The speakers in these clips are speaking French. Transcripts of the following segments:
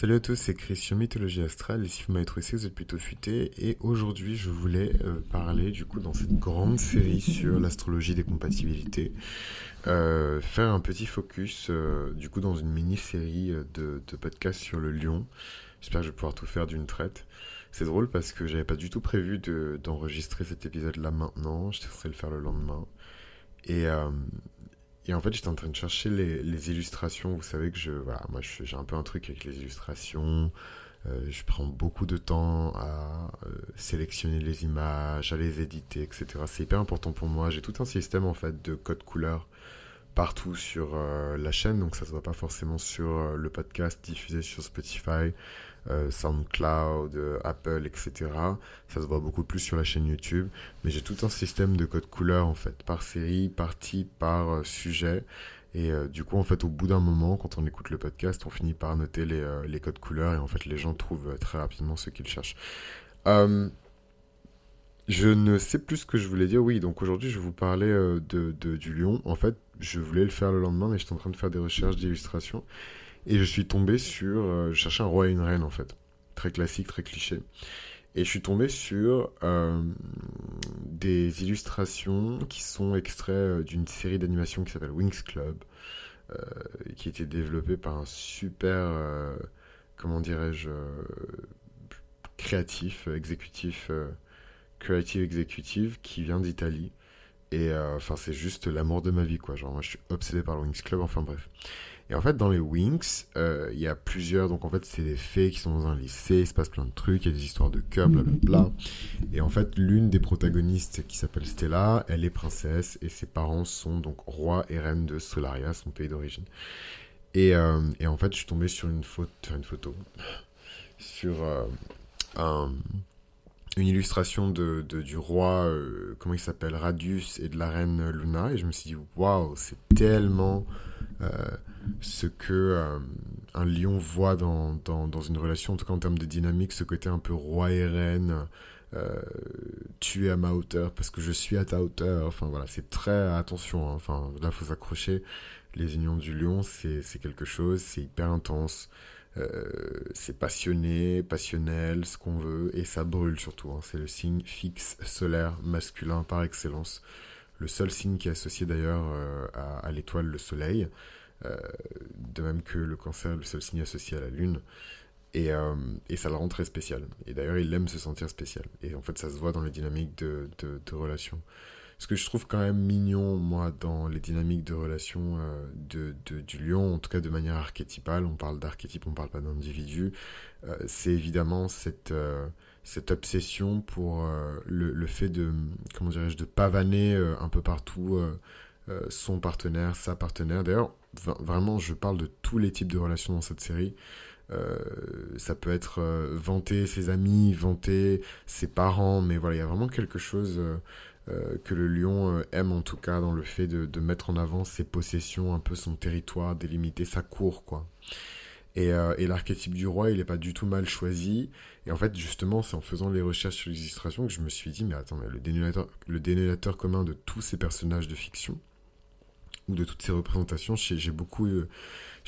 Salut à tous, c'est Christian Mythologie Astrale, et si vous m'avez trouvé vous êtes plutôt futé, et aujourd'hui je voulais euh, parler du coup dans cette grande série sur l'astrologie des compatibilités, euh, faire un petit focus euh, du coup dans une mini-série de, de podcasts sur le lion, j'espère que je vais pouvoir tout faire d'une traite. C'est drôle parce que j'avais pas du tout prévu d'enregistrer cet épisode là maintenant, je censé le faire le lendemain, et et en fait, j'étais en train de chercher les, illustrations. Vous savez que je, voilà, moi, j'ai un peu un truc avec les illustrations. Euh, je prends beaucoup de temps à euh, sélectionner les images, à les éditer, etc. C'est hyper important pour moi. J'ai tout un système en fait de code couleur partout sur euh, la chaîne, donc ça se voit pas forcément sur le podcast diffusé sur Spotify. Euh, SoundCloud, euh, Apple, etc. Ça se voit beaucoup plus sur la chaîne YouTube. Mais j'ai tout un système de code couleur, en fait, par série, par type, par euh, sujet. Et du coup, en fait, au bout d'un moment, quand on écoute le podcast, on finit par noter les, codes couleurs et en fait, les gens trouvent très rapidement ce qu'ils cherchent. je ne sais plus ce que je voulais dire. Oui, donc aujourd'hui, je vous parler de, du lion. En fait, je voulais le faire le lendemain, mais j'étais en train de faire des recherches d'illustration. Et je suis tombé sur. Euh, je cherchais un roi et une reine en fait. Très classique, très cliché. Et je suis tombé sur euh, des illustrations qui sont extraits euh, d'une série d'animation qui s'appelle Wings Club, qui a été développée par un super, comment dirais-je, créatif, exécutif, creative exécutif qui vient d'Italie. Et enfin, c'est juste l'amour de ma vie, quoi. Genre, moi, je suis obsédé par le Wings Club, enfin bref. Et en fait, dans les Winx, euh, il y a plusieurs. Donc en fait, c'est des fées qui sont dans un lycée, il se passe plein de trucs, il y a des histoires de cœur, blablabla. Et en fait, l'une des protagonistes qui s'appelle Stella, elle est princesse et ses parents sont donc roi et reine de Solaria, son pays d'origine. Et, euh, et, en fait, je suis tombé sur une, photo, une photo, sur euh, un, une illustration de, du roi, comment il s'appelle, Radius et de la reine Luna. Et je me suis dit, waouh, c'est tellement ce que euh, un lion voit dans, dans, dans, une relation, en tout cas en termes de dynamique, ce côté un peu roi et reine, euh, tu es à ma hauteur parce que je suis à ta hauteur. Enfin voilà, c'est très attention. Hein. Enfin là, faut s'accrocher. Les unions du lion, c'est quelque chose, c'est hyper intense. Euh, c'est passionné, passionnel, ce qu'on veut, et ça brûle surtout. Hein. C'est le signe fixe solaire masculin par excellence. Le seul signe qui est associé d'ailleurs à, à l'étoile, le soleil. Euh, de même que le cancer le seul signe associé à la Lune. Et, euh, ça le rend très spécial. Et d'ailleurs, il aime se sentir spécial. Et en fait, ça se voit dans les dynamiques de relations. Ce que je trouve quand même mignon, moi, dans les dynamiques de relations euh, de, du lion, en tout cas de manière archétypale, on parle d'archétype, on parle pas d'individu, c'est évidemment cette, cette obsession pour le, fait de, comment dirais-je, de pavaner un peu partout son partenaire, sa partenaire. D'ailleurs, vraiment, je parle de tous les types de relations dans cette série. Euh, ça peut être euh, vanter ses amis, vanter ses parents, mais voilà, il y a vraiment quelque chose euh, que le lion aime en tout cas dans le fait de, mettre en avant ses possessions, un peu son territoire, délimiter sa cour, quoi. Et, et l'archétype du roi, il n'est pas du tout mal choisi. Et en fait, justement, c'est en faisant les recherches sur l'illustration que je me suis dit, mais attends, le dénominateur, le commun de tous ces personnages de fiction, ou de toutes ces représentations, j'ai beaucoup euh,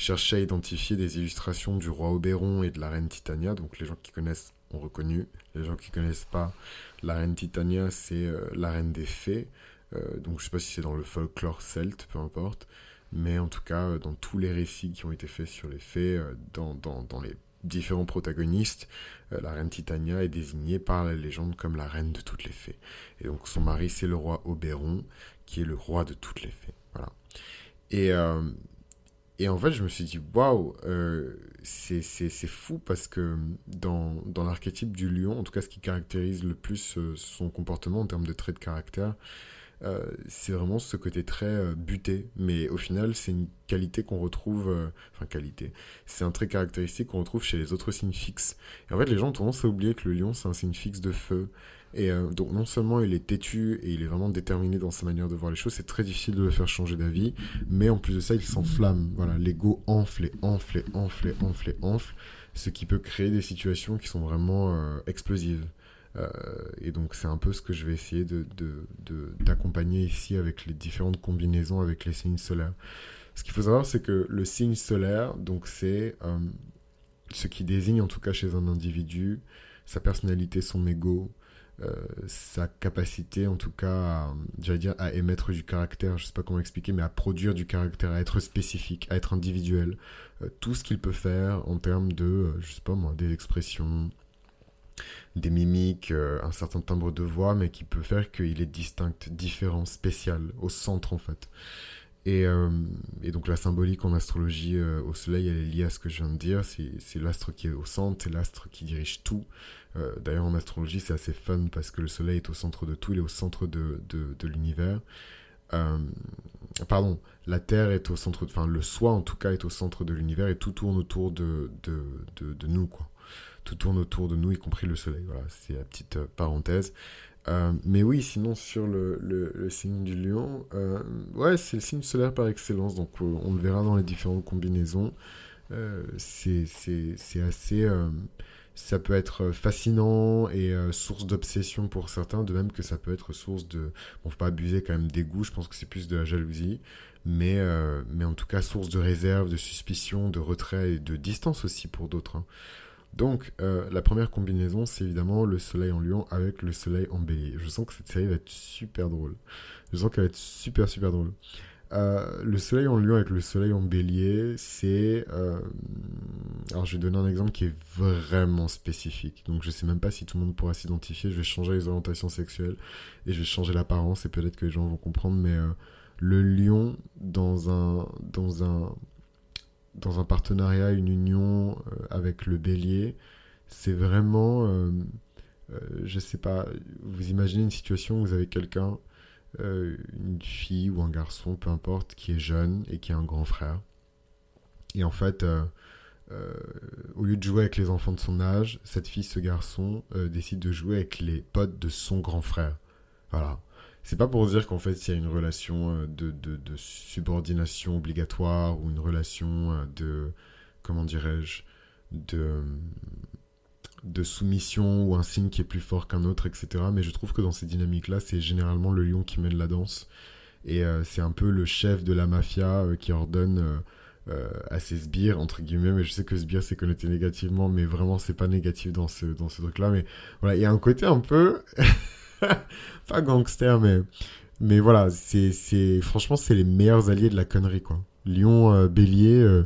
cherché à identifier des illustrations du roi Oberon et de la reine Titania. Donc les gens qui connaissent ont reconnu. Les gens qui connaissent pas, la reine Titania, c'est euh, la reine des fées. Euh, donc je sais pas si c'est dans le folklore celte, peu importe. Mais en tout cas, dans tous les récits qui ont été faits sur les fées, dans, dans, dans les différents protagonistes, la reine Titania est désignée par la légende comme la reine de toutes les fées. Et donc son mari, c'est le roi Oberon, qui est le roi de toutes les fées. Voilà. Et, euh, et en fait, je me suis dit, waouh, euh, c'est fou parce que dans, dans l'archétype du lion, en tout cas ce qui caractérise le plus euh, son comportement en termes de traits de caractère, c'est vraiment ce côté très buté. Mais au final, c'est une qualité qu'on retrouve, enfin qualité, c'est un trait caractéristique qu'on retrouve chez les autres signes fixes. Et en fait, les gens ont tendance à oublier que le lion, c'est un signe fixe de feu. Et euh, donc non seulement il est têtu et il est vraiment déterminé dans sa manière de voir les choses, c'est très difficile de le faire changer d'avis, mais en plus de ça, il s'enflamme. Voilà, l'ego enfle et enfle et enfle et enfle et enfle, ce qui peut créer des situations qui sont vraiment euh, explosives. Euh, et donc c'est un peu ce que je vais essayer de, d'accompagner ici avec les différentes combinaisons avec les signes solaires. Ce qu'il faut savoir, c'est que le signe solaire, donc c'est ce qui désigne en tout cas chez un individu sa personnalité, son ego, sa capacité en tout cas à, dire, à émettre du caractère, je sais pas comment expliquer, mais à produire du caractère, à être spécifique, à être individuel. Euh, tout ce qu'il peut faire en termes de, euh, je sais pas moi, des expressions, des mimiques, un certain timbre de voix, mais qui peut faire qu'il est distinct, différent, spécial, au centre en fait. Et, et, donc la symbolique en astrologie au soleil, elle est liée à ce que je viens de dire. C'est l'astre qui est au centre, c'est l'astre qui dirige tout. Euh, d'ailleurs, en astrologie, c'est assez fun parce que le Soleil est au centre de tout, il est au centre de, l'univers. Euh, pardon, la Terre est au centre, enfin le Soi en tout cas est au centre de l'univers et tout tourne autour de, de, nous, quoi. Tout tourne autour de nous, y compris le Soleil. Voilà, c'est la petite euh, parenthèse. mais oui, sinon sur le, le, signe du lion, ouais, c'est le signe solaire par excellence, donc on le verra dans les différentes combinaisons. c'est assez ça peut être fascinant et euh, source d'obsession pour certains, de même que ça peut être source de... Bon, faut pas abuser quand même des goûts, je pense que c'est plus de la jalousie, mais, euh, mais en tout cas source de réserve, de suspicion, de retrait et de distance aussi pour d'autres. Hein. Donc, euh, la première combinaison, c'est évidemment le soleil en lion avec le soleil en bélier. Je sens que cette série va être super drôle. Je sens qu'elle va être super, super drôle. Euh, le soleil en lion avec le soleil en bélier, c'est... Euh, alors je vais donner un exemple qui est vraiment spécifique. Donc je sais même pas si tout le monde pourra s'identifier. Je vais changer les orientations sexuelles et je vais changer l'apparence et peut-être que les gens vont comprendre. Mais euh, le lion dans un, dans, un, dans un partenariat, une union avec le bélier, c'est vraiment... je sais pas, vous imaginez une situation où vous avez quelqu'un euh, une fille ou un garçon, peu importe, qui est jeune et qui a un grand frère. Et en fait, euh, euh, au lieu de jouer avec les enfants de son âge, cette fille, ce garçon, décide de jouer avec les potes de son grand frère. Voilà. C'est pas pour dire qu'en fait il y a une relation de, de, de, subordination obligatoire ou une relation de comment dirais-je de de soumission ou un signe qui est plus fort qu'un autre, etc. Mais je trouve que dans ces dynamiques-là, c'est généralement le lion qui mène la danse. Et euh, c'est un peu le chef de la mafia euh, qui ordonne euh, à ses sbires, entre guillemets. Mais je sais que sbire, c'est connoté négativement, mais vraiment, c'est pas négatif dans ce, dans ce truc-là. Mais voilà, il y a un côté un peu... pas gangster, mais... Mais voilà, c'est, franchement, c'est les meilleurs alliés de la connerie, quoi. Lion, bélier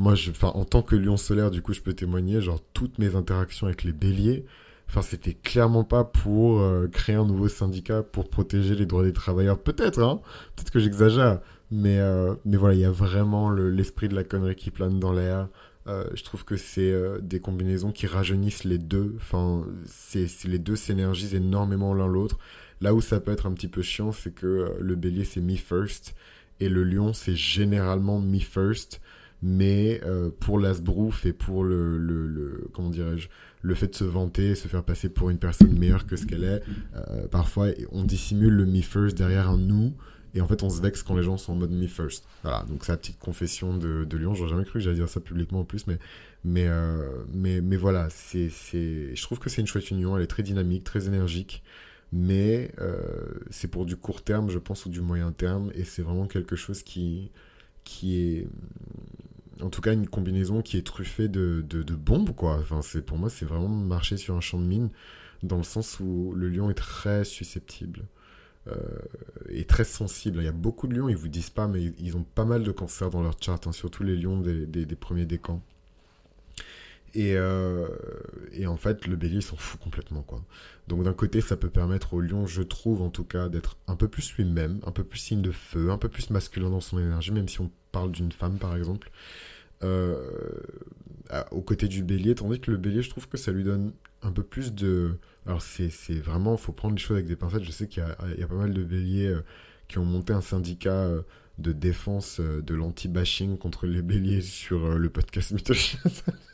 moi, je, en tant que lion solaire, du coup, je peux témoigner, genre, toutes mes interactions avec les béliers, enfin, c'était clairement pas pour euh, créer un nouveau syndicat pour protéger les droits des travailleurs. Peut-être, hein, peut-être que j'exagère, mais, euh, mais voilà, il y a vraiment l'esprit de la connerie qui plane dans l'air. Euh, je trouve que c'est des combinaisons qui rajeunissent les deux. Enfin, c'est les deux s'énergisent énormément l'un l'autre. Là où ça peut être un petit peu chiant, c'est que le bélier c'est me first et le lion c'est généralement me first mais euh, pour l'asbrouf et pour le, le, comment dirais-je le fait de se vanter, se faire passer pour une personne meilleure que ce qu'elle est, euh, parfois on dissimule le me first derrière un nous et en fait on se vexe quand les gens sont en mode me first. Voilà, donc c'est la petite confession de, de Lyon. J'aurais jamais cru que j'allais dire ça publiquement en plus, mais mais euh, mais, mais voilà, c'est c'est je trouve que c'est une chouette union. Elle est très dynamique, très énergique. Mais c'est pour du court terme, je pense, ou du moyen terme, et c'est vraiment quelque chose qui, qui est en tout cas une combinaison qui est truffée de, de, bombes quoi enfin pour moi c'est vraiment marcher sur un champ de mine dans le sens où le lion est très susceptible euh, et très sensible il y a beaucoup de lions ils vous disent pas mais ils ont pas mal de cancers dans leur chart hein, surtout les lions des, des, premiers décans et, euh, et, en fait, le bélier s'en fout complètement, quoi. Donc d'un côté, ça peut permettre au lion, je trouve en tout cas, d'être un peu plus lui-même, un peu plus signe de feu, un peu plus masculin dans son énergie, même si on parle d'une femme, par exemple. Euh, aux côtés du bélier, tandis que le bélier, je trouve que ça lui donne un peu plus de... Alors c'est vraiment, faut prendre les choses avec des pincettes. Je sais qu'il y, a pas mal de béliers euh, qui ont monté un syndicat euh, de défense de l'anti-bashing contre les béliers sur le podcast Mythos.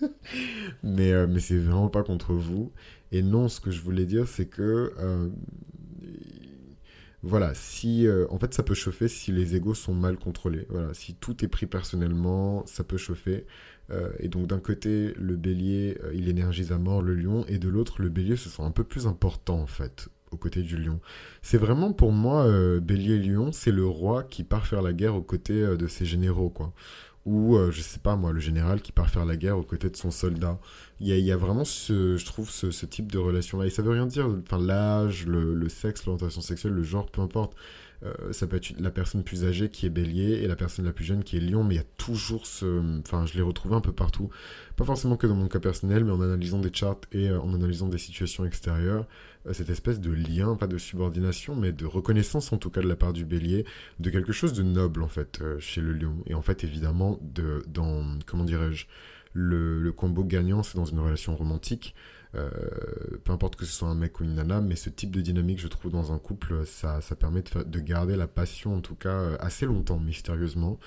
mais mais c'est vraiment pas contre vous. Et non, ce que je voulais dire, c'est que voilà, si euh, en fait ça peut chauffer si les égos sont mal contrôlés. Voilà, si tout est pris personnellement, ça peut chauffer. Euh, et donc d'un côté, le bélier, euh, il énergise à mort le lion, et de l'autre, le bélier se sent un peu plus important en fait, aux côtés du lion. C'est vraiment pour moi, bélier-lion, c'est le roi qui part faire la guerre aux côtés de ses généraux, quoi. ou je sais pas moi, le général qui part faire la guerre aux côtés de son soldat. Il y a, vraiment, ce, je trouve, ce, type de relation-là. Et ça veut rien dire, enfin, l'âge, le sexe, l'orientation sexuelle, le genre, peu importe. Euh, ça peut être la personne plus âgée qui est bélier et la personne la plus jeune qui est lion, mais il y a toujours ce... Enfin, je l'ai retrouvé un peu partout. Pas forcément que dans mon cas personnel, mais en analysant des charts et euh, en analysant des situations extérieures, euh, cette espèce de lien, pas de subordination, mais de reconnaissance en tout cas de la part du bélier, de quelque chose de noble en fait chez le lion. Et en fait, évidemment, de, dans... Comment dirais-je le, le combo gagnant, c'est dans une relation romantique. Euh, peu importe que ce soit un mec ou une nana, mais ce type de dynamique, je trouve, dans un couple, ça, ça permet de, de garder la passion, en tout cas, euh, assez longtemps, mystérieusement.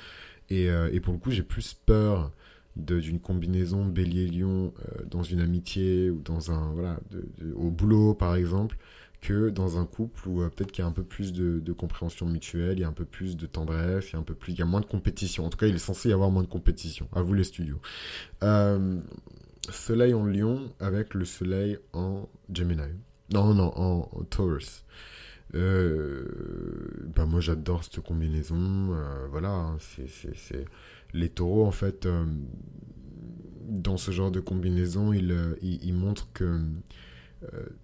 Et, euh, et pour le coup, j'ai plus peur d'une combinaison bélier-lion dans une amitié ou dans un voilà au boulot par exemple que dans un couple où peut-être qu'il y a un peu plus de, compréhension mutuelle, il y a un peu plus de tendresse, il y a un peu plus, il y a moins de compétition. En tout cas, il est censé y avoir moins de compétition. À vous les studios. Soleil en Lion avec le Soleil en Gemini. Non, non, en, Taurus. Euh, bah moi j'adore cette combinaison. Euh, voilà, hein, c'est les taureaux en fait. Euh, dans ce genre de combinaison, ils, ils, montrent que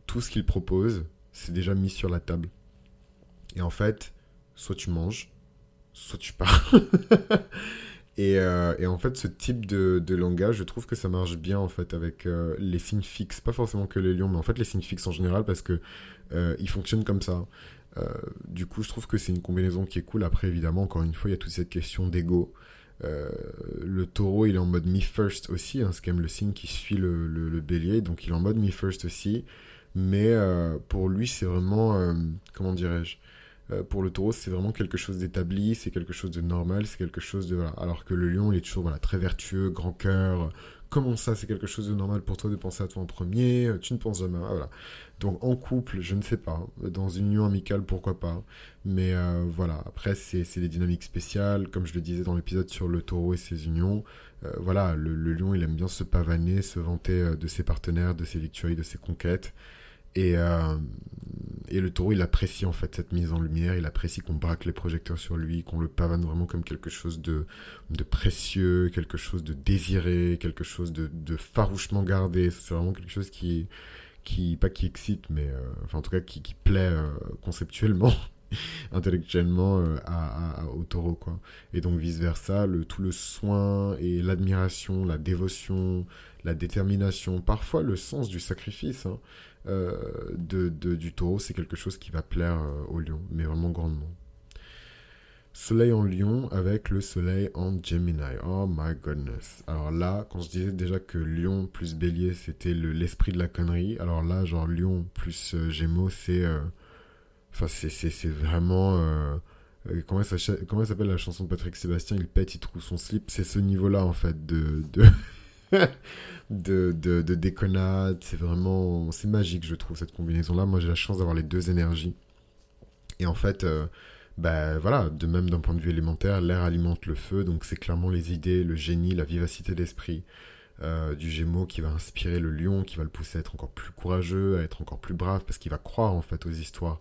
tout ce qu'ils proposent, c'est déjà mis sur la table. Et en fait, soit tu manges, soit tu pars. Euh, et, en fait, ce type de, langage, je trouve que ça marche bien en fait avec euh, les signes fixes, pas forcément que les lions, mais en fait les signes fixes en général parce que euh, fonctionnent comme ça. du coup, je trouve que c'est une combinaison qui est cool. Après, évidemment, encore une fois, il y a toute cette question d'ego. le taureau, il est en mode me first aussi, hein, c'est quand même le signe qui suit le, bélier, donc il est en mode me first aussi. Mais pour lui, c'est vraiment, comment dirais-je, euh, pour le taureau, c'est vraiment quelque chose d'établi, c'est quelque chose de normal, c'est quelque chose de... Alors que le lion, il est toujours très vertueux, grand cœur. Comment ça, c'est quelque chose de normal pour toi de penser à toi en premier? Tu ne penses jamais. voilà. Donc en couple, je ne sais pas. Dans une union amicale, pourquoi pas. Mais euh, voilà, après, c'est des dynamiques spéciales. Comme je le disais dans l'épisode sur le taureau et ses unions, euh, voilà, le, le, lion, il aime bien se pavaner, se vanter de ses partenaires, de ses victoires, de ses conquêtes. Et, euh, et le taureau, il apprécie en fait cette mise en lumière, il apprécie qu'on braque les projecteurs sur lui, qu'on le pavane vraiment comme quelque chose de, de précieux, quelque chose de désiré, quelque chose de, de farouchement gardé. C'est vraiment quelque chose qui, qui pas qui excite, mais euh, enfin en tout cas qui, qui plaît euh, conceptuellement. intellectuellement à, à, au taureau quoi et donc vice versa le tout le soin et l'admiration la dévotion la détermination parfois le sens du sacrifice hein. Euh, de, du taureau, c'est quelque chose qui va plaire euh, au lion, mais vraiment grandement. Soleil en lion avec le soleil en Gemini. Oh my goodness. Alors là, quand je disais déjà que lion plus bélier, c'était l'esprit de la connerie, alors là, genre lion plus euh, gémeaux, c'est... Enfin, c'est vraiment... comment s'appelle la chanson de Patrick Sébastien Il pète, il trouve son slip? C'est ce niveau-là, en fait, de... de... de, de. C'est vraiment. C'est magique, je trouve, cette combinaison-là. Moi, j'ai la chance d'avoir les deux énergies. Et en fait, euh, bah, voilà, de même d'un point de vue élémentaire, l'air alimente le feu. Donc, c'est clairement les idées, le génie, la vivacité d'esprit. Euh, du Gémeaux qui va inspirer le lion, qui va le pousser à être encore plus courageux, à être encore plus brave, parce qu'il va croire en fait aux histoires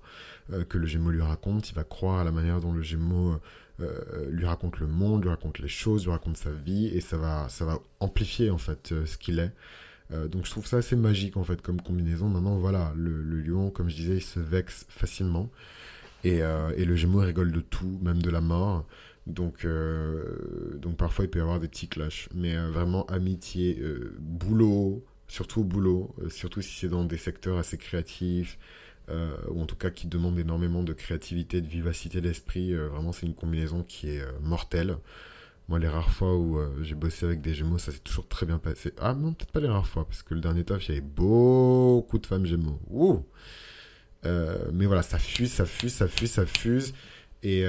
euh, que le Gémeaux lui raconte, il va croire à la manière dont le Gémeaux euh, lui raconte le monde, lui raconte les choses, lui raconte sa vie, et ça va, ça va amplifier en fait euh, ce qu'il est. Euh, donc je trouve ça assez magique en fait comme combinaison. Maintenant voilà, le, lion, comme je disais, il se vexe facilement, et, et le Gémeaux rigole de tout, même de la mort. Donc, donc parfois il peut y avoir des petits clashs, mais vraiment amitié, boulot, surtout au boulot, surtout si c'est dans des secteurs assez créatifs, euh, ou en tout cas qui demande énormément de créativité, de vivacité d'esprit. Euh, vraiment, c'est une combinaison qui est euh, mortelle. Moi, les rares fois où j'ai bossé avec des Gémeaux, ça s'est toujours très bien passé. Ah non, peut-être pas les rares fois, parce que le dernier taf, avait beaucoup de femmes Gémeaux. Ouh mais voilà, ça fuse, ça fuse, ça fuse, ça fuse. Et,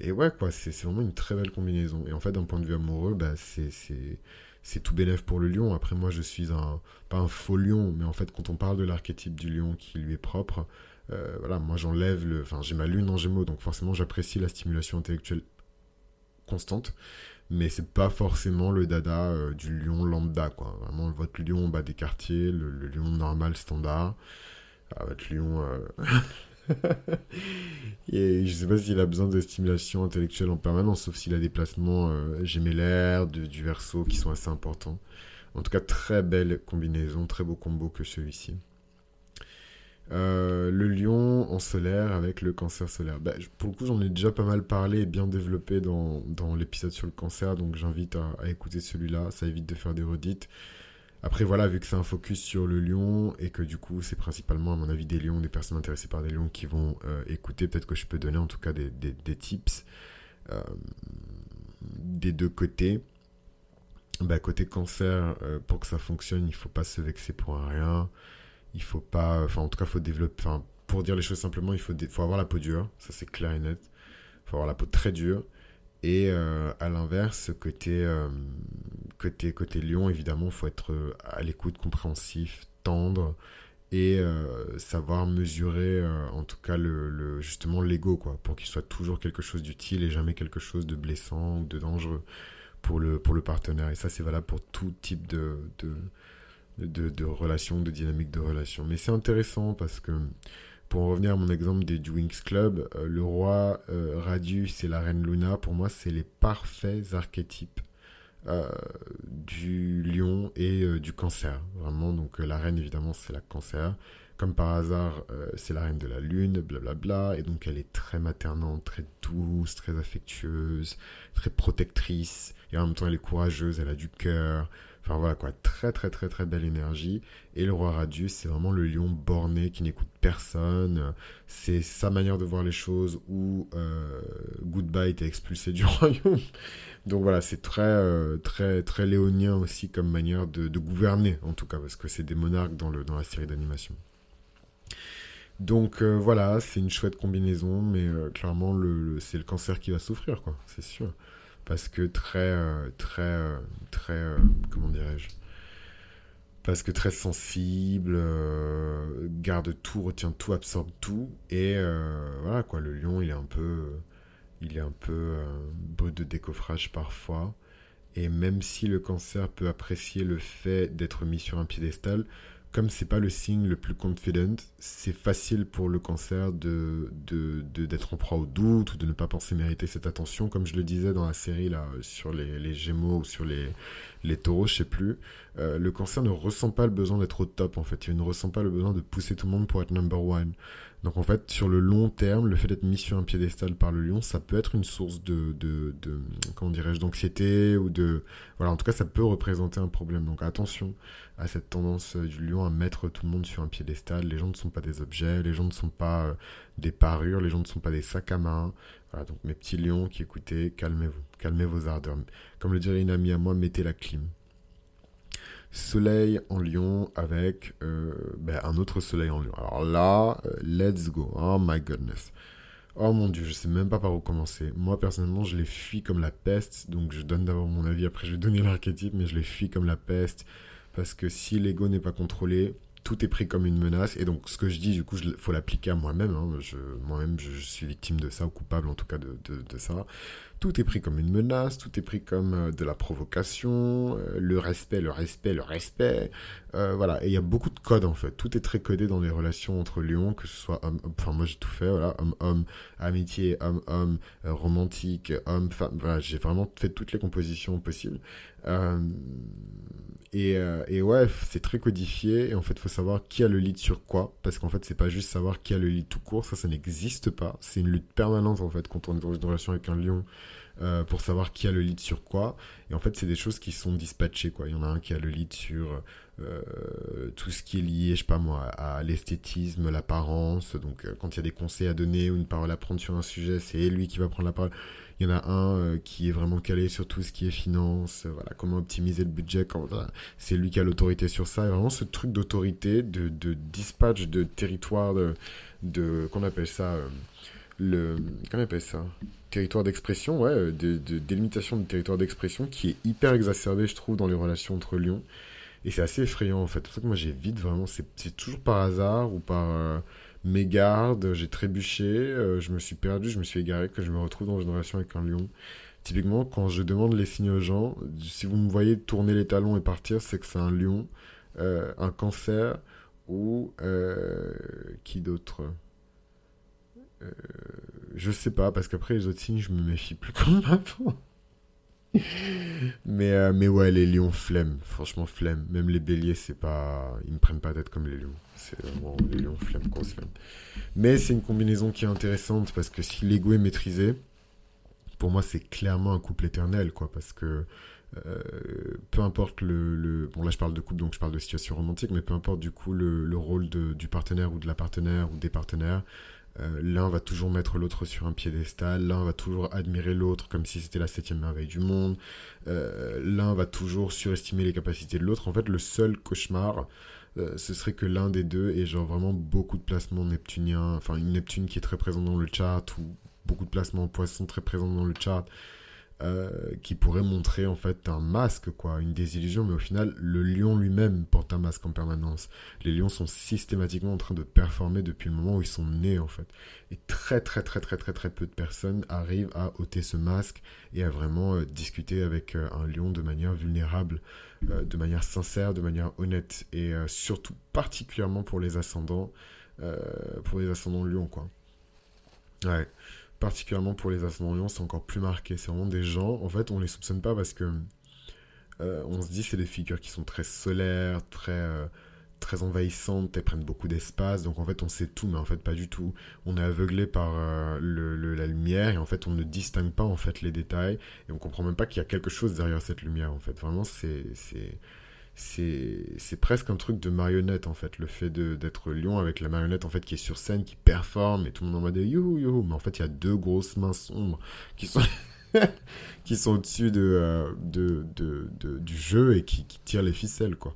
et ouais, quoi, c'est vraiment une très belle combinaison. Et en fait, d'un point de vue amoureux, bah, c'est tout bénéf pour le lion. Après, moi, je suis un, pas un faux lion, mais en fait, quand on parle de l'archétype du lion qui lui est propre, euh, voilà, moi, j'enlève le, enfin, j'ai ma lune en gémeaux, donc forcément, j'apprécie la stimulation intellectuelle constante, mais c'est pas forcément le dada euh, du lion lambda, quoi. Vraiment, votre lion au bas des quartiers, le, lion normal standard, ah, votre lion, euh, et je sais pas s'il a besoin de stimulation intellectuelle en permanence, sauf s'il a des placements euh, gémellaires du verso qui sont assez importants. En tout cas, très belle combinaison, très beau combo que celui-ci. Euh, le lion en solaire avec le cancer solaire. Bah, pour le coup, j'en ai déjà pas mal parlé et bien développé dans, l'épisode sur le cancer, donc j'invite à, écouter celui-là, ça évite de faire des redites. Après, voilà, vu que c'est un focus sur le lion et que du coup, c'est principalement, à mon avis, des lions, des personnes intéressées par des lions qui vont euh, écouter, peut-être que je peux donner en tout cas des, des, tips euh, des deux côtés. Bah, côté cancer, euh, pour que ça fonctionne, il faut pas se vexer pour rien. Il faut pas, enfin, en tout cas, faut développer, enfin, pour dire les choses simplement, il faut, faut avoir la peau dure, ça c'est clair et net. Il faut avoir la peau très dure. Et à l'inverse, côté, côté, côté Lyon, évidemment, il faut être euh, à l'écoute, compréhensif, tendre et euh, savoir mesurer euh, en tout cas le, justement l'ego quoi pour qu'il soit toujours quelque chose d'utile et jamais quelque chose de blessant ou de dangereux pour le pour le partenaire. Et ça c'est valable pour tout type de de, de, de relation de dynamique de relation. Mais c'est intéressant parce que pour en revenir à mon exemple des, Wings Club, le roi Radius et la reine Luna, pour moi, c'est les parfaits archétypes euh, du lion et euh, du cancer. Vraiment, donc euh, la reine, évidemment, c'est la cancer. Comme par hasard, c'est la reine de la lune, blablabla. Et donc, elle est très maternante, très douce, très affectueuse, très protectrice. Et en même temps, elle est courageuse, elle a du cœur. Enfin voilà quoi, très très très très belle énergie. Et le roi Radius, c'est vraiment le lion borné qui n'écoute personne. C'est sa manière de voir les choses où euh, Goodbye était expulsé du royaume. Donc voilà, c'est très euh, très très léonien aussi comme manière de, gouverner en tout cas, parce que c'est des monarques dans, la série d'animation. Donc euh, voilà, c'est une chouette combinaison, mais clairement c'est le cancer qui va souffrir, c'est sûr parce que très, euh, très, euh, très, euh, comment dirais-je Parce que très sensible, garde tout, retient tout, absorbe tout, et voilà quoi, le lion, il est un peu, il est un peu brut de décoffrage parfois. Et même si le cancer peut apprécier le fait d'être mis sur un piédestal, comme c'est pas le signe le plus confident, c'est facile pour le cancer de, d'être en proie au doute ou de ne pas penser mériter cette attention. Comme je le disais dans la série là, sur les, les Gémeaux ou sur les, les taureaux, je sais plus. Euh, le cancer ne ressent pas le besoin d'être au top en fait. Il ne ressent pas le besoin de pousser tout le monde pour être number one. Donc en fait, sur le long terme, le fait d'être mis sur un piédestal par le lion, ça peut être une source de, de, comment dirais-je, d'anxiété ou de, voilà, en tout cas, ça peut représenter un problème. Donc attention à cette tendance euh, du lion à mettre tout le monde sur un piédestal. Les gens ne sont pas des objets, les gens ne sont pas euh, des parures, les gens ne sont pas des sacs à main. Voilà, donc mes petits lions qui écoutez, calmez-vous, calmez vos ardeurs. Comme le dirait une amie à moi, mettez la clim. Soleil en lion avec euh, ben, un autre soleil en lion. Alors là, euh, let's go. Oh my goodness. Oh mon dieu, je sais même pas par où commencer. Moi personnellement, je les fuis comme la peste. Donc je donne d'abord mon avis, après je vais donner l'archétype, mais je les fuis comme la peste. Parce que si l'ego n'est pas contrôlé, tout est pris comme une menace. Et donc, ce que je dis, du coup, il faut l'appliquer à moi-même. Hein. moi-même, je, suis victime de ça, ou coupable en tout cas de, ça. Tout est pris comme une menace, tout est pris comme euh, de la provocation, euh, le respect, le respect, le respect. Euh, voilà, et il y a beaucoup de codes en fait. Tout est très codé dans les relations entre lions, que ce soit homme, enfin moi j'ai tout fait, voilà, homme-homme, amitié, homme-homme, romantique, homme-femme. Voilà, j'ai vraiment fait toutes les compositions possibles. Et, et, ouais, c'est très codifié. Et en fait, il faut savoir qui a le lead sur quoi. Parce qu'en fait, c'est pas juste savoir qui a le lead tout court. Ça, ça n'existe pas. C'est une lutte permanente, en fait, quand on est dans une relation avec un lion. Euh, pour savoir qui a le lead sur quoi. Et en fait, c'est des choses qui sont dispatchées, quoi. Il y en a un qui a le lead sur euh, tout ce qui est lié, je sais pas moi, à l'esthétisme, l'apparence. Donc, euh, quand il y a des conseils à donner ou une parole à prendre sur un sujet, c'est lui qui va prendre la parole. Il y en a un qui est vraiment calé sur tout ce qui est finance, voilà, comment optimiser le budget. c'est lui qui a l'autorité sur ça. Et vraiment, ce truc d'autorité, de, de, dispatch de territoire, de, de qu'on appelle ça, le, qu'on appelle ça territoire d'expression, ouais, euh, de, délimitation de territoire d'expression qui est hyper exacerbé, je trouve, dans les relations entre Lyon. Et c'est assez effrayant, en fait. C'est pour ça que moi, j'évite vraiment. C'est toujours par hasard ou par euh, mégarde. J'ai trébuché, euh, je me suis perdu, je me suis égaré, que je me retrouve dans une relation avec un lion. Typiquement, quand je demande les signes aux gens, si vous me voyez tourner les talons et partir, c'est que c'est un lion, un cancer ou qui d'autre? Je sais pas, parce qu'après les autres signes, je me méfie plus comme avant. mais, euh, mais ouais, les lions, flemme. Franchement, flemme. Même les béliers, c'est pas. Ils me prennent pas tête comme les lions. C'est vraiment les lions, flemme, grosse flemme. Mais c'est une combinaison qui est intéressante parce que si l'ego est maîtrisé, pour moi, c'est clairement un couple éternel, quoi. Parce que euh, peu importe le, Bon, là, je parle de couple, donc je parle de situation romantique, mais peu importe du coup le, le rôle du partenaire ou de la partenaire ou des partenaires, euh, l'un va toujours mettre l'autre sur un piédestal, l'un va toujours admirer l'autre comme si c'était la septième merveille du monde, euh, l'un va toujours surestimer les capacités de l'autre. En fait, le seul cauchemar, euh, ce serait que l'un des deux ait genre vraiment beaucoup de placements neptuniens, enfin une Neptune qui est très présente dans le chart, ou beaucoup de placements en poisson très présents dans le chart, euh, qui pourrait montrer en fait un masque, quoi, une désillusion, mais au final, le lion lui-même porte un masque en permanence. Les lions sont systématiquement en train de performer depuis le moment où ils sont nés, en fait. Et très, très, très, très, très, très peu de personnes arrivent à ôter ce masque et à vraiment euh, discuter avec euh, un lion de manière vulnérable, de manière sincère, de manière honnête, et surtout particulièrement pour les ascendants, pour les ascendants lions, quoi. Ouais particulièrement pour les lions, c'est encore plus marqué. C'est vraiment des gens, en fait, on les soupçonne pas parce que euh, on se dit c'est des figures qui sont très solaires, très euh, très envahissantes, elles prennent beaucoup d'espace, donc en fait on sait tout, mais en fait pas du tout. On est aveuglé par euh, la lumière et en fait on ne distingue pas en fait les détails et on comprend même pas qu'il y a quelque chose derrière cette lumière en fait. Vraiment c'est c'est presque un truc de marionnette en fait. Le fait d'être lion avec la marionnette en fait qui est sur scène qui performe et tout le monde en mode you you mais en fait il y a deux grosses mains sombres qui sont qui sont au-dessus de, de, de, du jeu et qui, qui, tirent les ficelles quoi.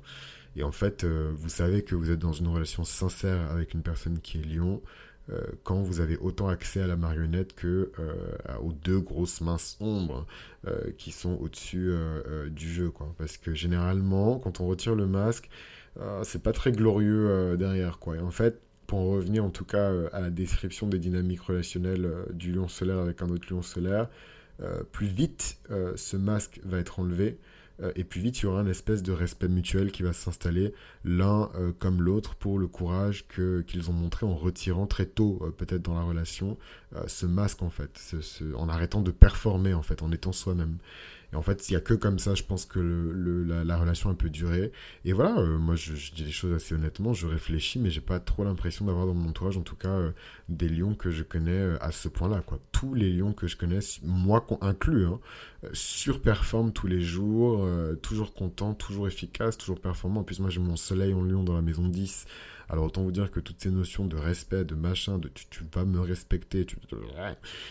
Et en fait euh, vous savez que vous êtes dans une relation sincère avec une personne qui est lion. euh, quand vous avez autant accès à la marionnette que euh, aux deux grosses mains sombres euh, qui sont au-dessus du jeu, quoi. Parce que généralement, quand on retire le masque, c'est pas très glorieux derrière, quoi. Et en fait, pour en revenir en tout cas à la description des dynamiques relationnelles du lion solaire avec un autre lion solaire, plus vite ce masque va être enlevé, euh, et puis vite il y aura une espèce de respect mutuel qui va s'installer l'un euh, comme l'autre pour le courage qu'ils ont montré en retirant très tôt euh, peut-être dans la relation ce masque en fait en arrêtant de performer en fait en étant soi-même et en fait, il n'y a que comme ça, je pense que la, relation peut durer. Et voilà, euh, moi, je, dis les choses assez honnêtement, je réfléchis, mais j'ai pas trop l'impression d'avoir dans mon entourage, en tout cas, euh, des lions que je connais euh, à ce point-là. Quoi. Tous les lions que je connais, moi inclus, hein, surperforment tous les jours, toujours content, toujours efficace, toujours performant. En plus, moi, j'ai mon soleil en lion dans la maison 10. Alors autant vous dire que toutes ces notions de respect, de machin, de tu vas me respecter,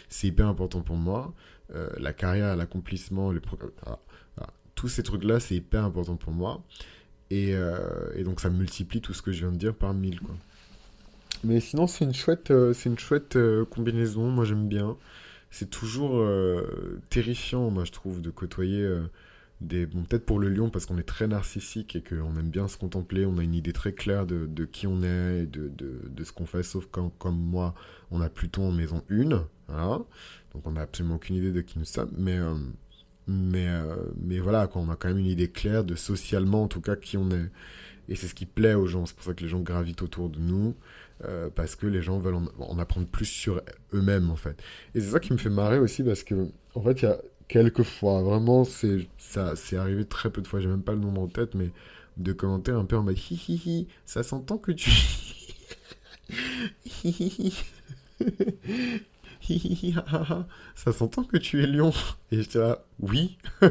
c'est hyper important pour moi. Euh, la carrière, l'accomplissement, tous ces trucs-là, c'est hyper important pour moi. Euh, et, donc ça multiplie tout ce que je viens de dire par mille. Quoi. Mais sinon, c'est une chouette, euh, c'est une chouette combinaison. Moi, j'aime bien. C'est toujours terrifiant, moi, je trouve, de côtoyer des. Bon, peut-être pour le lion, parce qu'on est très narcissique et qu'on aime bien se contempler. On a une idée très claire de, qui on est, de, de, ce qu'on fait. Sauf quand, comme moi, on a Pluton en maison 1. Donc on n'a absolument aucune idée de qui nous sommes, mais, euh, mais, euh, mais voilà, on a quand même une idée claire de socialement, en tout cas, qui on est. Et c'est ce qui plaît aux gens, c'est pour ça que les gens gravitent autour de nous, euh, parce que les gens veulent en, apprendre plus sur eux-mêmes, en fait. Et c'est ça qui me fait marrer aussi, parce que, en fait, il y a quelques fois, vraiment, c'est arrivé très peu de fois, j'ai même pas le nombre en tête, mais de commentaires un peu en mode hi hi hi, ça s'entend que tu. ça s'entend que tu es lion. Et j'étais là, oui.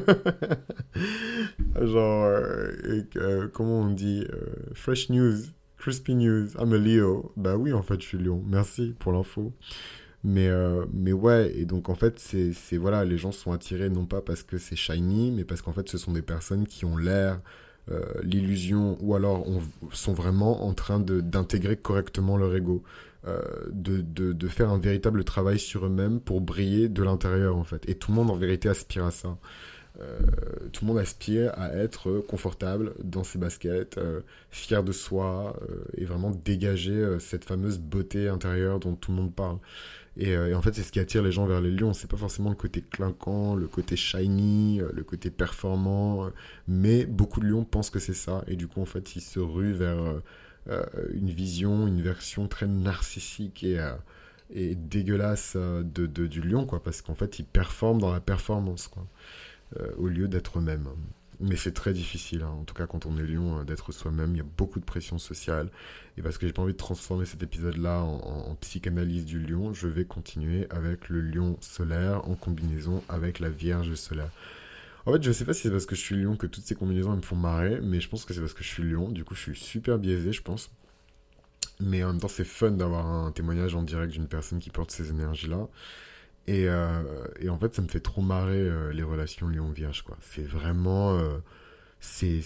Genre, euh, euh, comment on dit euh, Fresh news, crispy news, I'm a Leo. Bah oui, en fait, je suis lion. Merci pour l'info. Mais, mais ouais, et donc en fait, c'est voilà, les gens sont attirés non pas parce que c'est shiny, mais parce qu'en fait, ce sont des personnes qui ont l'air l'illusion ou alors on, sont vraiment en train d'intégrer correctement leur ego. Euh, de, de, faire un véritable travail sur eux-mêmes pour briller de l'intérieur en fait. Et tout le monde en vérité aspire à ça. Euh, tout le monde aspire à être confortable dans ses baskets, euh, fier de soi et vraiment dégager cette fameuse beauté intérieure dont tout le monde parle. Et, en fait, c'est ce qui attire les gens vers les lions. C'est pas forcément le côté clinquant, le côté shiny, le côté performant, mais beaucoup de lions pensent que c'est ça. Et du coup, en fait, ils se ruent vers une vision, une version très narcissique et, euh, et dégueulasse de, de, du lion, quoi, parce qu'en fait, ils performent dans la performance, au lieu d'être eux-mêmes. Mais c'est très difficile, hein. en tout cas quand on est lion, euh, d'être soi-même. Il y a beaucoup de pression sociale. Et parce que j'ai pas envie de transformer cet épisode-là en, psychanalyse du lion, je vais continuer avec le lion solaire en combinaison avec la vierge solaire. En fait, je sais pas si c'est parce que je suis lion que toutes ces combinaisons me font marrer, mais je pense que c'est parce que je suis lion. Du coup, je suis super biaisé, je pense. Mais en même temps, c'est fun d'avoir un témoignage en direct d'une personne qui porte ces énergies-là. Et, euh, en fait, ça me fait trop marrer euh, les relations Lion-Vierge, quoi. C'est vraiment. Euh, c'est,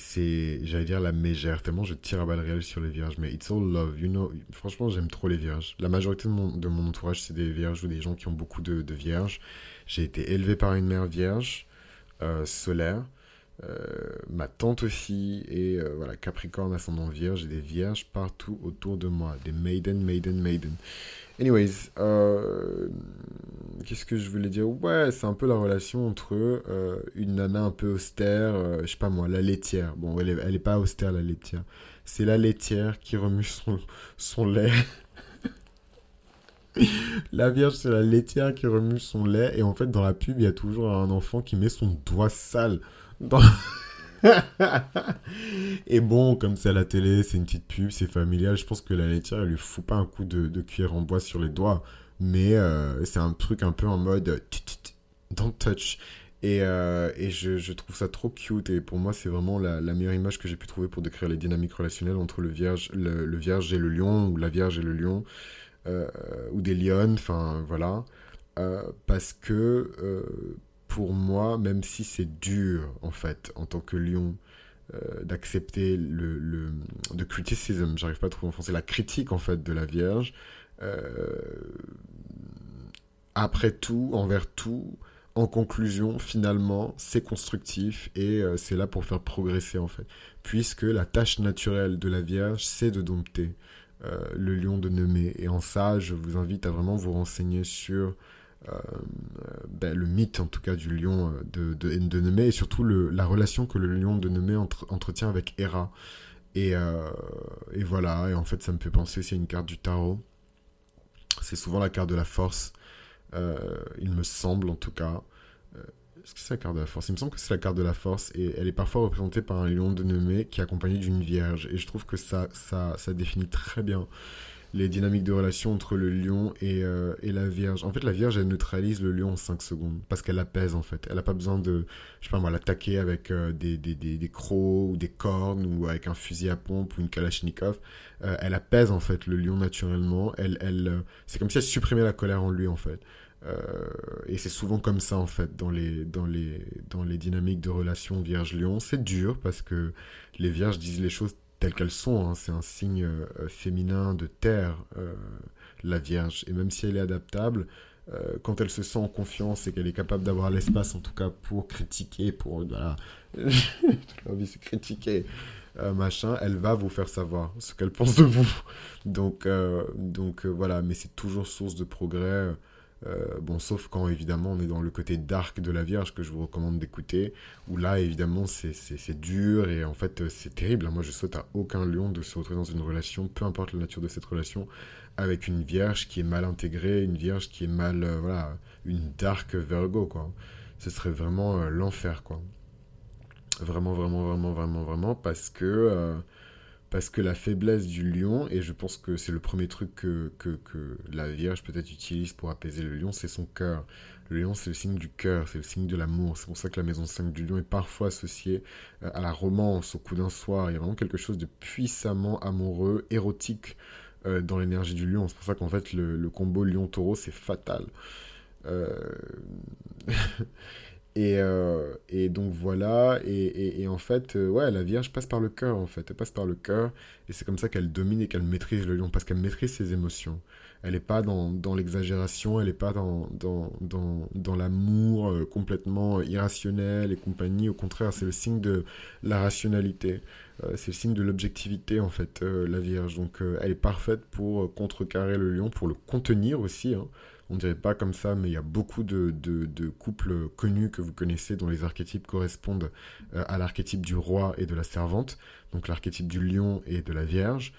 j'allais dire la mégère, tellement je tire à balles réelles sur les vierges, mais it's all love, you know. Franchement, j'aime trop les vierges. La majorité de mon, entourage, c'est des vierges ou des gens qui ont beaucoup de vierges. J'ai été élevé par une mère vierge, solaire. ma tante aussi, et voilà, Capricorne, ascendant vierge, j'ai des vierges partout autour de moi, des maiden, maiden, maiden. Anyways, euh, qu'est-ce que je voulais dire? Ouais, c'est un peu la relation entre euh, une nana un peu austère, euh, je sais pas moi, la laitière. Bon, elle est, elle est pas austère, la laitière. C'est la laitière qui remue son, son lait. La vierge, c'est la laitière qui remue son lait. Et en fait, dans la pub, il y a toujours un enfant qui met son doigt sale et bon, comme c'est à la télé, c'est une petite pub, c'est familial. Je pense que la laitière, elle lui fout pas un coup de, de cuillère en bois sur les doigts. Mais euh, c'est un truc un peu en mode euh, don't touch. Et, euh, et je, trouve ça trop cute. Et pour moi, c'est vraiment la, meilleure image que j'ai pu trouver pour décrire les dynamiques relationnelles entre le vierge, le vierge et le lion, ou la vierge et le lion, ou des lions, enfin voilà. parce que pour moi, même si c'est dur, en fait, en tant que lion, euh, d'accepter le, le, criticism, j'arrive pas à trouver en français, la critique, en fait, de la Vierge, euh, après tout, envers tout, en conclusion, finalement, c'est constructif et euh, c'est là pour faire progresser, en fait. Puisque la tâche naturelle de la Vierge, c'est de dompter le lion de Nemé. Et en ça, je vous invite à vraiment vous renseigner sur euh, ben, le mythe en tout cas du lion euh, de, de et surtout la relation que le lion de Nemé entretient avec Hera. Et, euh, et, voilà, et en fait ça me fait penser c'est une carte du tarot. C'est souvent la carte de la force, il me semble en tout cas. Est-ce que c'est la carte de la force? Il me semble que c'est la carte de la force et elle est parfois représentée par un lion de Nemé qui est accompagné d'une vierge. Et je trouve que ça, ça, ça définit très bien les dynamiques de relation entre le lion et, euh, et, la vierge. En fait, la vierge, elle neutralise le lion en 5 secondes parce qu'elle apaise en fait. Elle n'a pas besoin de, je sais pas moi, l'attaquer avec euh, des, des, des, des, crocs ou des cornes ou avec un fusil à pompe ou une kalachnikov. Euh, elle apaise en fait le lion naturellement. Elle, elle, c'est comme si elle supprimait la colère en lui en fait. Et c'est souvent comme ça en fait dans les, dans les, dans les dynamiques de relation vierge-lion. C'est dur parce que les vierges disent les choses telles qu'elles sont. Hein. C'est un signe euh, féminin de terre, euh, la Vierge. Et même si elle est adaptable, euh, quand elle se sent en confiance et qu'elle est capable d'avoir l'espace, en tout cas, pour critiquer, pour. Voilà. envie de critiquer. machin, elle va vous faire savoir ce qu'elle pense de vous. Donc, donc voilà, mais c'est toujours source de progrès. Euh, bon, sauf quand évidemment on est dans le côté dark de la Vierge que je vous recommande d'écouter, où là évidemment c'est dur et en fait euh, c'est terrible. Moi je souhaite à aucun lion de se retrouver dans une relation, peu importe la nature de cette relation, avec une Vierge qui est mal intégrée, une Vierge qui est mal, euh, voilà, une dark Virgo quoi. Ce serait vraiment l'enfer quoi. Vraiment, vraiment, vraiment, vraiment, vraiment, parce que parce que la faiblesse du lion, et je pense que c'est le premier truc que, que, la Vierge peut-être utilise pour apaiser le lion, c'est son cœur. Le lion, c'est le signe du cœur, c'est le signe de l'amour. C'est pour ça que la maison 5 du lion est parfois associée euh, à la romance, au coup d'un soir. Il y a vraiment quelque chose de puissamment amoureux, érotique euh, dans l'énergie du lion. C'est pour ça qu'en fait, le, combo lion-taureau, c'est fatal. Euh... Et, euh, et, donc voilà, et, en fait, euh, ouais, la Vierge passe par le cœur, en fait. Elle passe par le cœur, et c'est comme ça qu'elle domine et qu'elle maîtrise le lion, parce qu'elle maîtrise ses émotions. Elle n'est pas dans, l'exagération, elle n'est pas dans l'amour euh, complètement irrationnel et compagnie. Au contraire, c'est le signe de la rationalité. c'est le signe de l'objectivité en fait, la Vierge. Donc elle est parfaite pour contrecarrer le lion, pour le contenir aussi. Hein. On dirait pas comme ça, mais il y a beaucoup de, couples connus que vous connaissez dont les archétypes correspondent à l'archétype du roi et de la servante, donc l'archétype du lion et de la Vierge.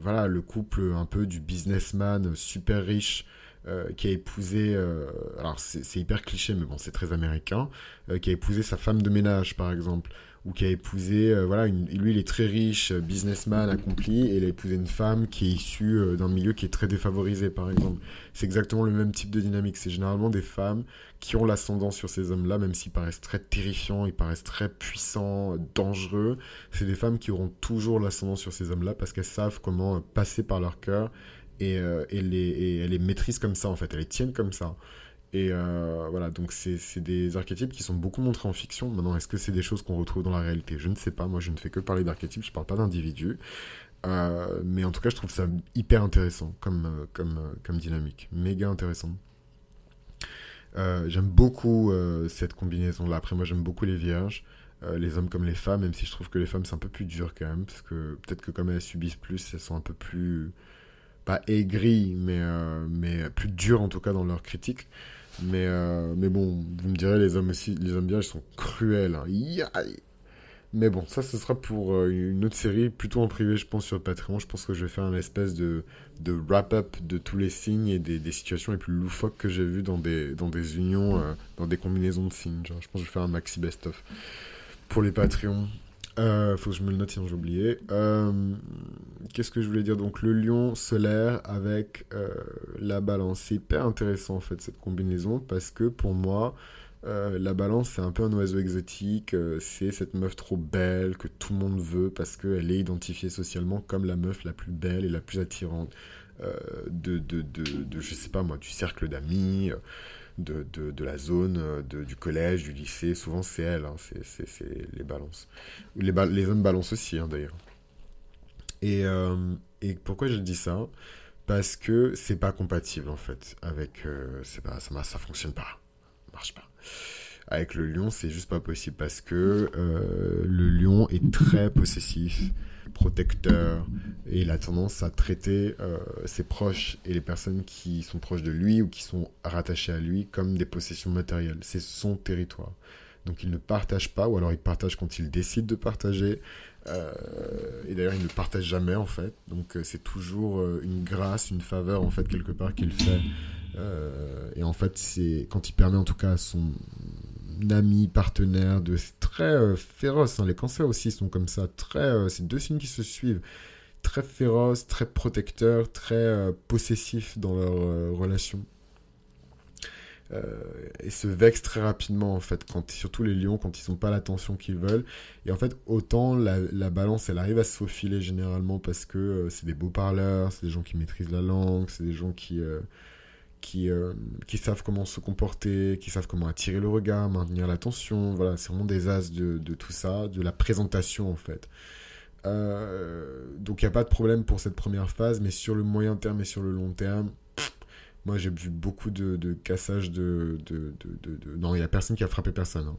voilà, le couple un peu du businessman super riche euh, qui a épousé, euh, alors c'est hyper cliché, mais bon, c'est très américain, euh, qui a épousé sa femme de ménage, par exemple, ou qui a épousé, voilà, lui, il est très riche, businessman accompli, et il a épousé une femme qui est issue d'un milieu qui est très défavorisé, par exemple. C'est exactement le même type de dynamique. C'est généralement des femmes qui ont l'ascendant sur ces hommes-là, même s'ils paraissent très terrifiants, ils paraissent très puissants, dangereux. C'est des femmes qui auront toujours l'ascendant sur ces hommes-là parce qu'elles savent comment passer par leur cœur et, euh, et, les, elle les maîtrise comme ça en fait, elle les tienne comme ça. Et euh, voilà, donc c'est des archétypes qui sont beaucoup montrés en fiction. Maintenant, est-ce que c'est des choses qu'on retrouve dans la réalité? Je ne sais pas. Moi, je ne fais que parler d'archétypes, je ne parle pas d'individus. Euh, mais en tout cas, je trouve ça hyper intéressant comme, comme, comme dynamique. Méga intéressant. j'aime beaucoup cette combinaison-là. Après, moi, j'aime beaucoup les vierges. les hommes comme les femmes, même si je trouve que les femmes, c'est un peu plus dur quand même. Parce que peut-être que comme elles subissent plus, elles sont un peu plus pas aigris, mais, euh, mais plus durs en tout cas dans leur critique. Mais, euh, mais bon, vous me direz, les hommes aussi, les hommes bien, ils sont cruels. Hein. Mais bon, ça, ce sera pour euh, une autre série, plutôt en privé, je pense, sur Patreon. Je pense que je vais faire une espèce de, de wrap-up de tous les signes et des, des, situations les plus loufoques que j'ai vues dans des, dans des unions, dans des combinaisons de signes. Je pense que je vais faire un maxi best-of pour les Patreons. Euh, faut que je me le note sinon j'ai oublié. Euh, qu'est-ce que je voulais dire? Donc le lion solaire avec euh, la balance. C'est hyper intéressant en fait cette combinaison parce que pour moi, la balance c'est un peu un oiseau exotique. c'est cette meuf trop belle que tout le monde veut parce qu'elle est identifiée socialement comme la meuf la plus belle et la plus attirante de, de, de, de, je sais pas moi, du cercle d'amis de, de, la zone, euh, du collège, du lycée. Souvent, c'est elle, hein, c'est les balances. Les, les hommes balancent aussi, hein, d'ailleurs. Et, euh, et, pourquoi je dis ça? Parce que c'est pas compatible, en fait, avec... Euh, pas, ça, ça fonctionne pas. Ça marche pas. Avec le lion, c'est juste pas possible parce que le lion est très possessif protecteur et il a tendance à traiter euh, ses proches et les personnes qui sont proches de lui ou qui sont rattachées à lui comme des possessions matérielles. C'est son territoire. Donc il ne partage pas, ou alors il partage quand il décide de partager. Euh, et d'ailleurs, il ne partage jamais en fait. Donc euh, c'est toujours une grâce, une faveur en fait quelque part qu'il fait. et en fait, c'est quand il permet en tout cas à son ami, partenaire, de très euh, féroce. Hein. Les cancers aussi sont comme ça, très. Euh, c'est deux signes qui se suivent, très féroces, très protecteurs, très euh, possessifs dans leur relation. et se vexent très rapidement en fait, quand, surtout les lions quand ils n'ont pas l'attention qu'ils veulent. Et en fait, autant la, la, balance, elle arrive à se faufiler généralement parce que c'est des beaux parleurs, c'est des gens qui maîtrisent la langue, c'est des gens qui, qui, euh, qui savent comment se comporter, qui savent comment attirer le regard, maintenir l'attention. Voilà, c'est vraiment des as de, tout ça, de la présentation en fait. Euh, donc il n'y a pas de problème pour cette première phase, mais sur le moyen terme et sur le long terme, moi j'ai vu beaucoup de, de cassage de, Non, il n'y a personne qui a frappé personne. Hein.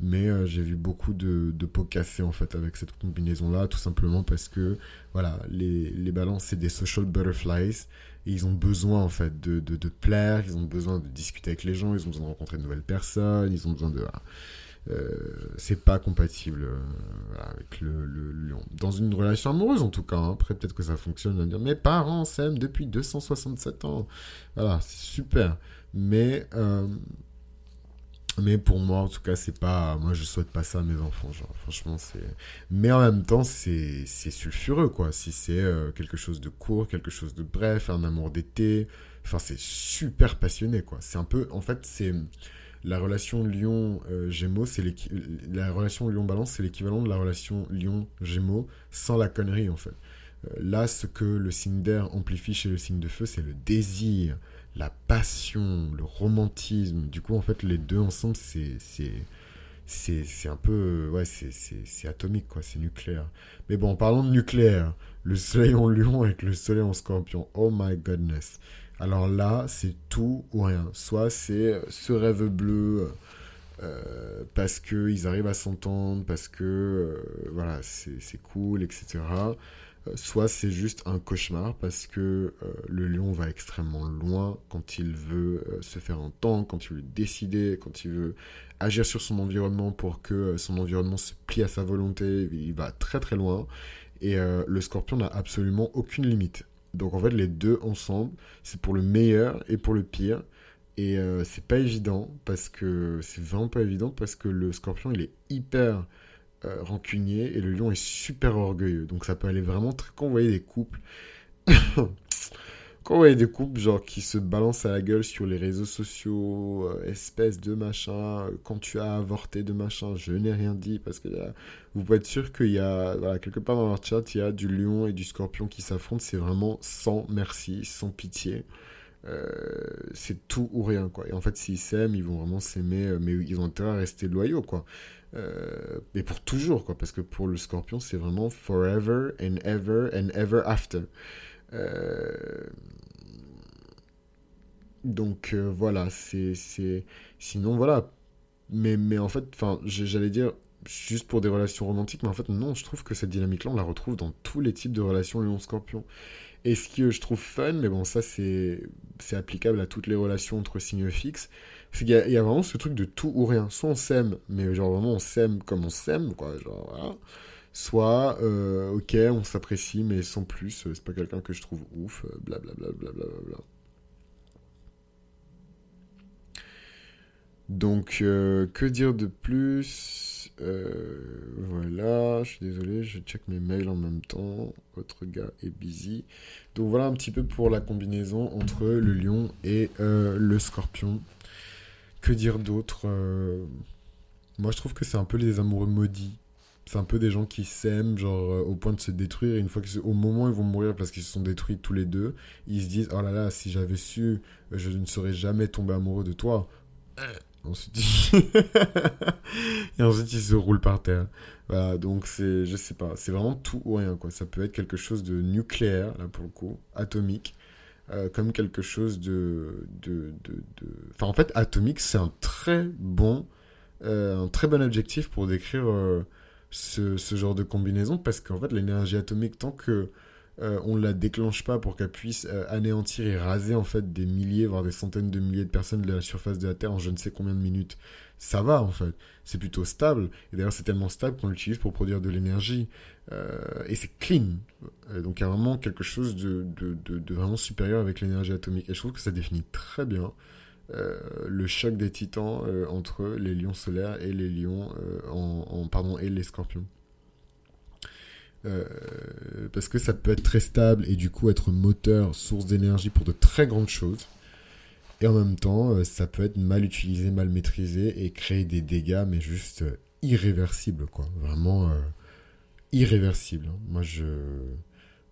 Mais euh, j'ai vu beaucoup de, de pots cassés en fait avec cette combinaison-là, tout simplement parce que voilà, les, les balances c'est des social butterflies ils ont besoin en fait de, de, de, plaire, ils ont besoin de discuter avec les gens, ils ont besoin de rencontrer de nouvelles personnes, ils ont besoin de... Euh, c'est pas compatible euh, avec le, le, lion. Dans une relation amoureuse en tout cas, hein. après peut-être que ça fonctionne, on dire mes parents s'aiment depuis 267 ans. Voilà, c'est super. Mais euh, mais pour moi, en tout cas, c'est pas. Moi, je souhaite pas ça à mes enfants. Genre, franchement, c'est. Mais en même temps, c'est sulfureux, quoi. Si c'est euh, quelque chose de court, quelque chose de bref, un amour d'été. Enfin, c'est super passionné, quoi. C'est un peu. En fait, c'est. La relation Lion-Gémeaux, c'est la relation Lion-Balance, c'est l'équivalent de la relation Lion-Gémeaux sans la connerie, en fait. Euh, là, ce que le signe d'air amplifie chez le signe de feu, c'est le désir, la passion, le romantisme. Du coup, en fait, les deux ensemble, c'est c'est un peu ouais c'est atomique quoi c'est nucléaire mais bon parlons de nucléaire le soleil en lion avec le soleil en scorpion oh my goodness alors là c'est tout ou rien soit c'est ce rêve bleu euh, parce qu'ils arrivent à s'entendre, parce que euh, voilà, c'est cool, etc. Euh, soit c'est juste un cauchemar parce que le lion va extrêmement loin quand il veut se faire entendre, quand il veut décider, quand il veut agir sur son environnement pour que son environnement se plie à sa volonté. Il va très très loin. Et le scorpion n'a absolument aucune limite. Donc en fait, les deux ensemble, c'est pour le meilleur et pour le pire. Et euh, c'est pas évident parce que c'est vraiment pas évident parce que le scorpion il est hyper euh, rancunier et le lion est super orgueilleux. Donc ça peut aller vraiment très. Quand vous voyez des couples. quand vous voyez des couples genre qui se balancent à la gueule sur les réseaux sociaux, euh, espèce de machin, quand tu as avorté de machin, je n'ai rien dit parce que vous pouvez être sûr qu'il y a quelque part dans leur chat il y a du lion et du scorpion qui s'affrontent. C'est vraiment sans merci, sans pitié. Euh, c'est tout ou rien, quoi. Et en fait, s'ils s'aiment, ils vont vraiment s'aimer, euh, mais ils ont intérêt à rester loyaux, quoi. Euh, et pour toujours, quoi, parce que pour le scorpion, c'est vraiment forever and ever and ever after. Donc voilà, c'est. Sinon, voilà. Mais, mais en fait, j'allais dire juste pour des relations romantiques, mais en fait, non, je trouve que cette dynamique-là, on la retrouve dans tous les types de relations lion-scorpion. Et ce que je trouve fun, mais bon, ça c'est applicable à toutes les relations entre signes fixes, c'est qu'il y, a vraiment ce truc de tout ou rien. Soit on s'aime, mais genre vraiment on s'aime comme on s'aime, quoi, genre voilà. Soit, euh, ok, on s'apprécie, mais sans plus, c'est pas quelqu'un que je trouve ouf, blablabla. Bla, bla, bla, Donc, euh, que dire de plus? Euh, voilà, je suis désolé, je check mes mails en même temps. Votre gars est busy. Donc voilà un petit peu pour la combinaison entre le lion et euh, le scorpion. Que dire d'autre euh, Moi je trouve que c'est un peu les amoureux maudits. C'est un peu des gens qui s'aiment, genre au point de se détruire. Et une fois que au moment où ils vont mourir parce qu'ils se sont détruits tous les deux, ils se disent Oh là là, si j'avais su, je ne serais jamais tombé amoureux de toi. Ensuite, et ensuite, il se roule par terre. Voilà, donc c'est, je sais pas, c'est vraiment tout ou rien, quoi. Ça peut être quelque chose de nucléaire, là, pour le coup, atomique, euh, comme quelque chose de, de, de, Enfin, en fait, atomique, c'est un très bon, euh, un très bon objectif pour décrire euh, ce, genre de combinaison, parce qu'en fait, l'énergie atomique, tant que euh, on ne la déclenche pas pour qu'elle puisse euh, anéantir et raser en fait des milliers, voire des centaines de milliers de personnes de la surface de la Terre en je ne sais combien de minutes. Ça va en fait, c'est plutôt stable. Et d'ailleurs c'est tellement stable qu'on l'utilise pour produire de l'énergie. Euh, et c'est clean. donc il y a vraiment quelque chose de, vraiment supérieur avec l'énergie atomique. Et je trouve que ça définit très bien le choc des titans entre les lions solaires et les lions en, pardon et les scorpions. Euh, parce que ça peut être très stable et du coup être moteur, source d'énergie pour de très grandes choses. Et en même temps, euh, ça peut être mal utilisé, mal maîtrisé et créer des dégâts, mais juste euh, irréversibles, quoi. Vraiment irréversibles. Hein. Moi, je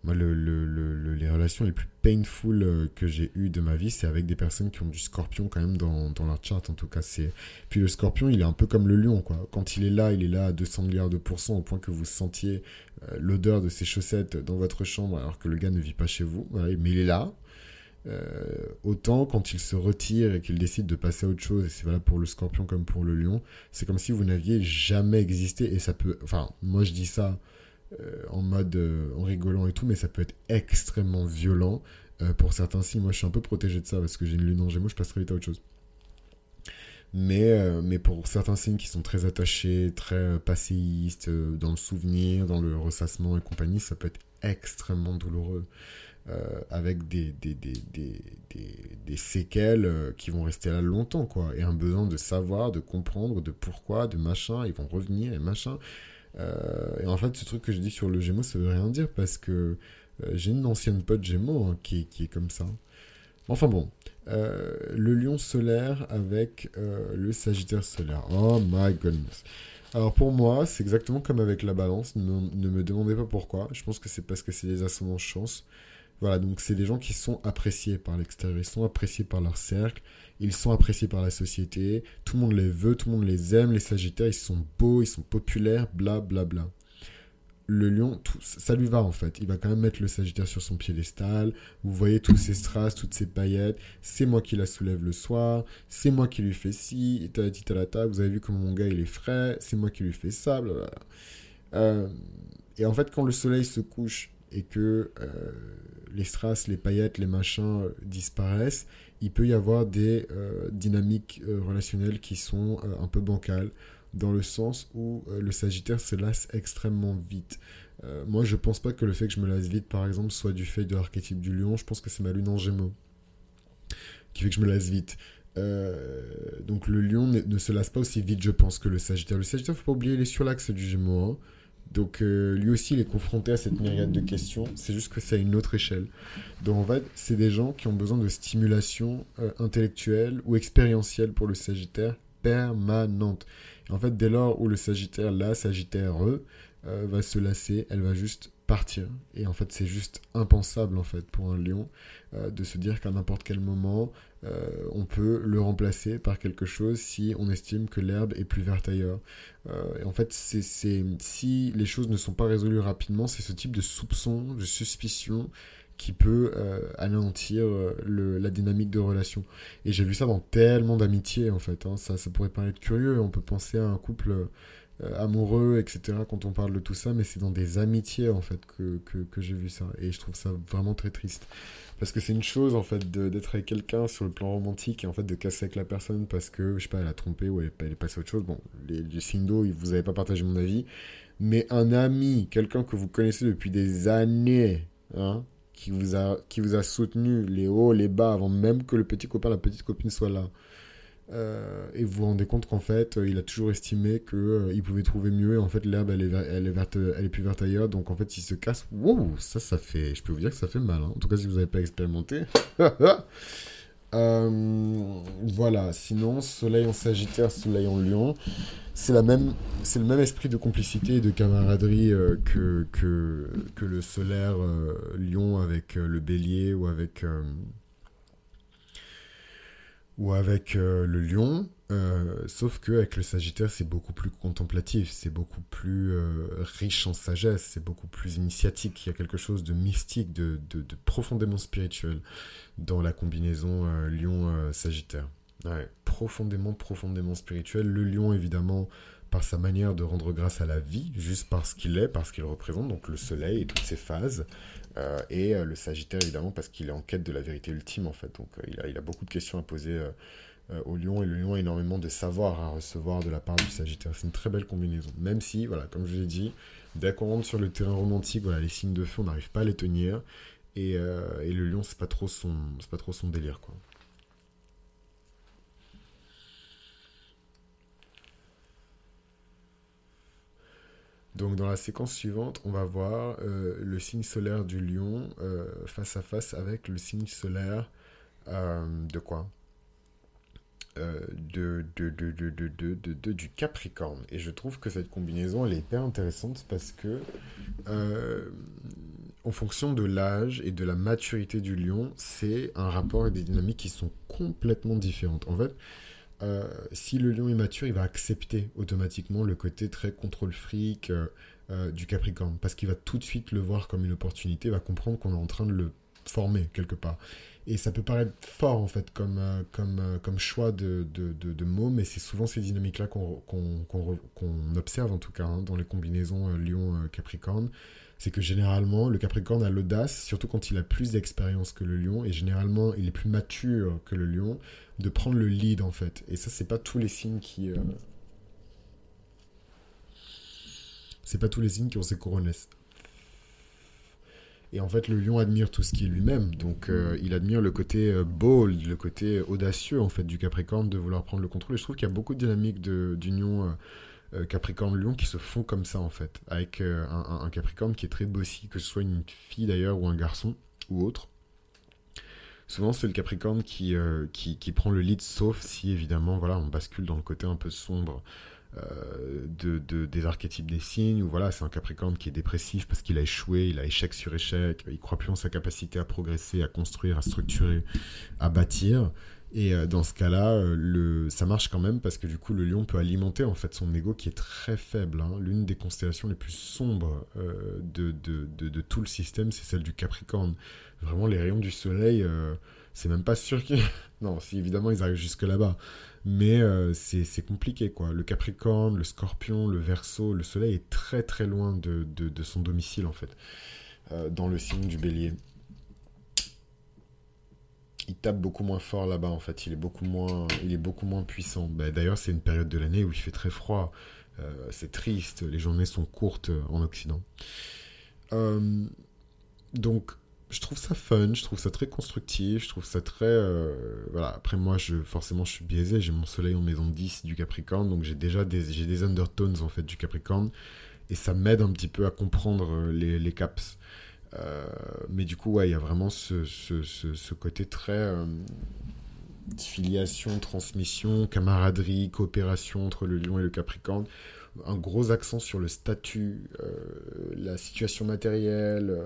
moi, le, le, les relations les plus painful euh, que j'ai eues de ma vie, c'est avec des personnes qui ont du scorpion quand même dans, dans leur chart. En tout cas, c'est. Puis le scorpion, il est un peu comme le lion, quoi. Quand il est là, il est là à 200 milliards de pourcents, au point que vous sentiez euh, l'odeur de ses chaussettes dans votre chambre, alors que le gars ne vit pas chez vous. mais il est là. Euh, autant quand il se retire et qu'il décide de passer à autre chose, et c'est valable pour le scorpion comme pour le lion, c'est comme si vous n'aviez jamais existé. Et ça peut. Enfin, moi je dis ça euh, en mode euh, en rigolant et tout, mais ça peut être extrêmement violent euh, pour certains signes. Moi, je suis un peu protégé de ça parce que j'ai une lune en gémeaux, je passe très vite à autre chose. Mais, mais pour certains signes qui sont très attachés, très passéistes, dans le souvenir, dans le ressassement et compagnie, ça peut être extrêmement douloureux. avec des, des, des, des, séquelles qui vont rester là longtemps, quoi. Et un besoin de savoir, de comprendre, de pourquoi, de machin, ils vont revenir et machin. Euh, et en fait, ce truc que je dis sur le Gémeaux, ça veut rien dire parce que euh, j'ai une ancienne pote Gémeaux hein, qui, qui, est comme ça. Enfin bon, euh, le lion solaire avec le sagittaire solaire. Oh my goodness. Alors pour moi, c'est exactement comme avec la balance. Ne, ne, me demandez pas pourquoi. Je pense que c'est parce que c'est des ascendants chance. Voilà, donc c'est des gens qui sont appréciés par l'extérieur, ils sont appréciés par leur cercle, ils sont appréciés par la société, tout le monde les veut, tout le monde les aime, les Sagittaires, ils sont beaux, ils sont populaires, bla bla bla. le lion, tout, ça lui va en fait. Il va quand même mettre le Sagittaire sur son piédestal. Vous voyez tous ces strass, toutes ces paillettes. C'est moi qui la soulève le soir. C'est moi qui lui fais ci. table. Vous avez vu comment mon gars il est frais. C'est moi qui lui fais ça. Euh, et en fait, quand le soleil se couche et que euh, les strass, les paillettes, les machins euh, disparaissent, il peut y avoir des dynamiques relationnelles qui sont un peu bancales dans le sens où euh, le Sagittaire se lasse extrêmement vite. Euh, moi, je pense pas que le fait que je me lasse vite, par exemple, soit du fait de l'archétype du lion. Je pense que c'est ma lune en gémeaux qui fait que je me lasse vite. Euh, donc le lion ne, se lasse pas aussi vite, je pense, que le Sagittaire. Le Sagittaire, faut pas oublier, il est sur l'axe du Gémeaux. Hein. Donc lui aussi, il est confronté à cette myriade de questions. C'est juste que c'est à une autre échelle. Donc en fait, c'est des gens qui ont besoin de stimulation intellectuelle ou expérientielle pour le Sagittaire permanente. En fait, dès lors où le Sagittaire, la Sagittaire, euh, va se lasser, elle va juste partir. Et en fait, c'est juste impensable, en fait, pour un lion, euh, de se dire qu'à n'importe quel moment, euh, on peut le remplacer par quelque chose si on estime que l'herbe est plus verte ailleurs. et en fait, c'est, si les choses ne sont pas résolues rapidement, c'est ce type de soupçon, de suspicion qui peut euh, anéantir euh, la dynamique de relation. Et j'ai vu ça dans tellement d'amitiés, en fait. Hein. Ça, ça pourrait paraître curieux. On peut penser à un couple euh, amoureux, etc., quand on parle de tout ça, mais c'est dans des amitiés, en fait, que, que, j'ai vu ça. Et je trouve ça vraiment très triste. Parce que c'est une chose, en fait, d'être avec quelqu'un sur le plan romantique et, en fait, de casser avec la personne parce que, je sais pas, elle a trompé ou elle, est passée à autre chose. Bon, les, les signes vous n'avez pas partagé mon avis. Mais un ami, quelqu'un que vous connaissez depuis des années, hein, qui vous a, qui vous a soutenu les hauts, les bas, avant même que le petit copain, la petite copine soit là. Euh, et vous vous rendez compte qu'en fait, il a toujours estimé qu'il euh, pouvait trouver mieux. Et en fait, l'herbe, elle est, verte, elle est plus verte ailleurs. Donc en fait, il se casse. Wow, ça, ça fait. Je peux vous dire que ça fait mal. Hein. En tout cas, si vous n'avez pas expérimenté. Euh, voilà. Sinon, soleil en Sagittaire, soleil en Lion c'est le même esprit de complicité et de camaraderie euh, que, que, que le solaire euh, lion avec euh, le bélier ou avec ou avec le lion sauf que avec le sagittaire c'est beaucoup plus contemplatif c'est beaucoup plus riche en sagesse c'est beaucoup plus initiatique il y a quelque chose de mystique de, profondément spirituel dans la combinaison lion sagittaire profondément, profondément spirituel. Le lion, évidemment, par sa manière de rendre grâce à la vie, juste parce qu'il est, parce qu'il représente, donc le soleil et toutes ses phases. Euh, et euh, le Sagittaire, évidemment, parce qu'il est en quête de la vérité ultime, en fait. Donc euh, il, a, beaucoup de questions à poser au lion, et le lion a énormément de savoir à recevoir de la part du Sagittaire. C'est une très belle combinaison. Même si, voilà, comme je l'ai dit, dès qu'on rentre sur le terrain romantique, voilà, les signes de feu, on n'arrive pas à les tenir. Et, et le lion, c'est pas trop son délire, quoi. Donc dans la séquence suivante, on va voir euh, le signe solaire du lion euh, face à face avec le signe solaire euh, de quoi? De, de, de, du Capricorne. Et je trouve que cette combinaison, elle est hyper intéressante parce que en fonction de l'âge et de la maturité du lion, c'est un rapport et des dynamiques qui sont complètement différentes. En fait, euh, si le lion est mature, il va accepter automatiquement le côté très contrôle fric euh, euh, du Capricorne, parce qu'il va tout de suite le voir comme une opportunité, va comprendre qu'on est en train de le former quelque part. Et ça peut paraître fort en fait comme choix de, de, de, mots, mais c'est souvent ces dynamiques-là qu'on observe en tout cas hein, dans les combinaisons lion-capricorne c'est que généralement, le Capricorne a l'audace, surtout quand il a plus d'expérience que le Lion, et généralement, il est plus mature que le Lion, de prendre le lead en fait. Et ça, c'est pas tous les signes qui. Euh, c'est pas tous les signes qui ont ces couronnes. Et en fait, le lion admire tout ce qui est lui-même. Donc, euh, il admire le côté euh, bold, le côté audacieux, en fait, du Capricorne de vouloir prendre le contrôle. Et je trouve qu'il y a beaucoup de dynamiques d'union Capricorne-Lion qui se font comme ça, en fait. Avec un, un, Capricorne qui est très bossy, que ce soit une fille d'ailleurs ou un garçon ou autre. Souvent, c'est le Capricorne euh, qui, qui, prend le lead, sauf si, évidemment, voilà, on bascule dans le côté un peu sombre euh, de, des archétypes des signes, ou voilà, c'est un Capricorne qui est dépressif parce qu'il a échoué, il a échec sur échec, il croit plus en sa capacité à progresser, à construire, à structurer, à bâtir. Et euh, dans ce cas-là, euh, ça marche quand même parce que du coup, le lion peut alimenter en fait son ego qui est très faible. hein. L'une des constellations les plus sombres euh, de, de, de- tout le système, c'est celle du Capricorne. Vraiment, les rayons du soleil, c'est même pas sûr qu'ils... non, si évidemment ils arrivent jusque là-bas. Mais c'est compliqué, quoi. Le Capricorne, le Scorpion, le Verseau, le soleil est très très loin de, son domicile en fait, dans le signe du bélier il tape beaucoup moins fort là-bas en fait. Il est beaucoup moins, il est beaucoup moins puissant. Bah, D'ailleurs, c'est une période de l'année où il fait très froid. Euh, c'est triste. Les journées sont courtes euh, en Occident. Euh, donc, je trouve ça fun. Je trouve ça très constructif. Je trouve ça très, voilà. Après moi, je forcément, je suis biaisé. J'ai mon Soleil en maison 10 du Capricorne, donc j'ai déjà des, des undertones en fait du Capricorne, et ça m'aide un petit peu à comprendre les caps. Euh, mais du coup, il y a vraiment ce, côté très euh, filiation, transmission, camaraderie, coopération entre le lion et le capricorne. Un gros accent sur le statut, euh, la situation matérielle.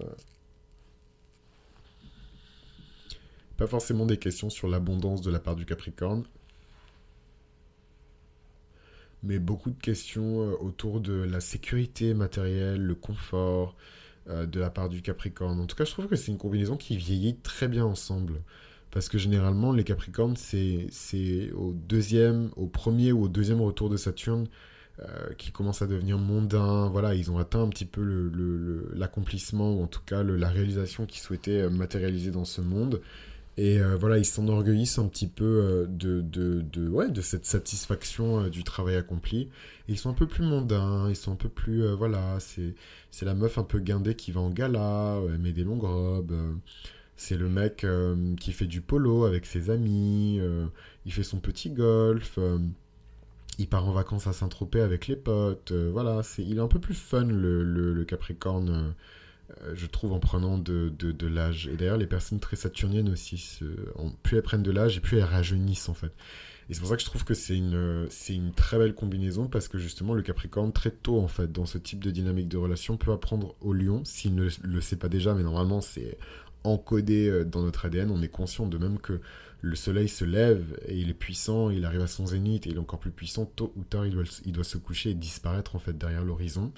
Pas forcément des questions sur l'abondance de la part du capricorne, mais beaucoup de questions autour de la sécurité matérielle, le confort, euh, de la part du Capricorne. En tout cas, je trouve que c'est une combinaison qui vieillit très bien ensemble. Parce que généralement, les Capricornes, c'est au deuxième, au premier ou au deuxième retour de Saturne euh, qui commence à devenir mondain. Voilà, ils ont atteint un petit peu le- le- l'accomplissement, ou en tout cas la réalisation qu'ils souhaitaient matérialiser dans ce monde. Et euh, voilà, ils s'enorgueillissent un petit peu euh, de, de, de, ouais, de cette satisfaction euh, du travail accompli. Et ils sont un peu plus mondains, ils sont un peu plus... voilà, c'est la meuf un peu guindée qui va en gala, elle met des longues robes. c'est le mec qui fait du polo avec ses amis. il fait son petit golf. il part en vacances à Saint-Tropez avec les potes. voilà, c'est, il est un peu plus fun le, le- Capricorne, je trouve, en prenant de, de- l'âge. Et d'ailleurs, les personnes très saturniennes aussi, se- plus elles prennent de l'âge et plus elles rajeunissent en fait. Et c'est pour ça que je trouve que c'est une, c'est une très belle combinaison parce que justement le Capricorne très tôt en fait dans ce type de dynamique de relation peut apprendre au Lion s'il ne le sait pas déjà mais normalement c'est encodé euh, dans notre ADN on est conscient de même que le soleil se lève et il est puissant il arrive à son zénith et il est encore plus puissant tôt ou tard il doit, il doit se coucher et disparaître en fait derrière l'horizon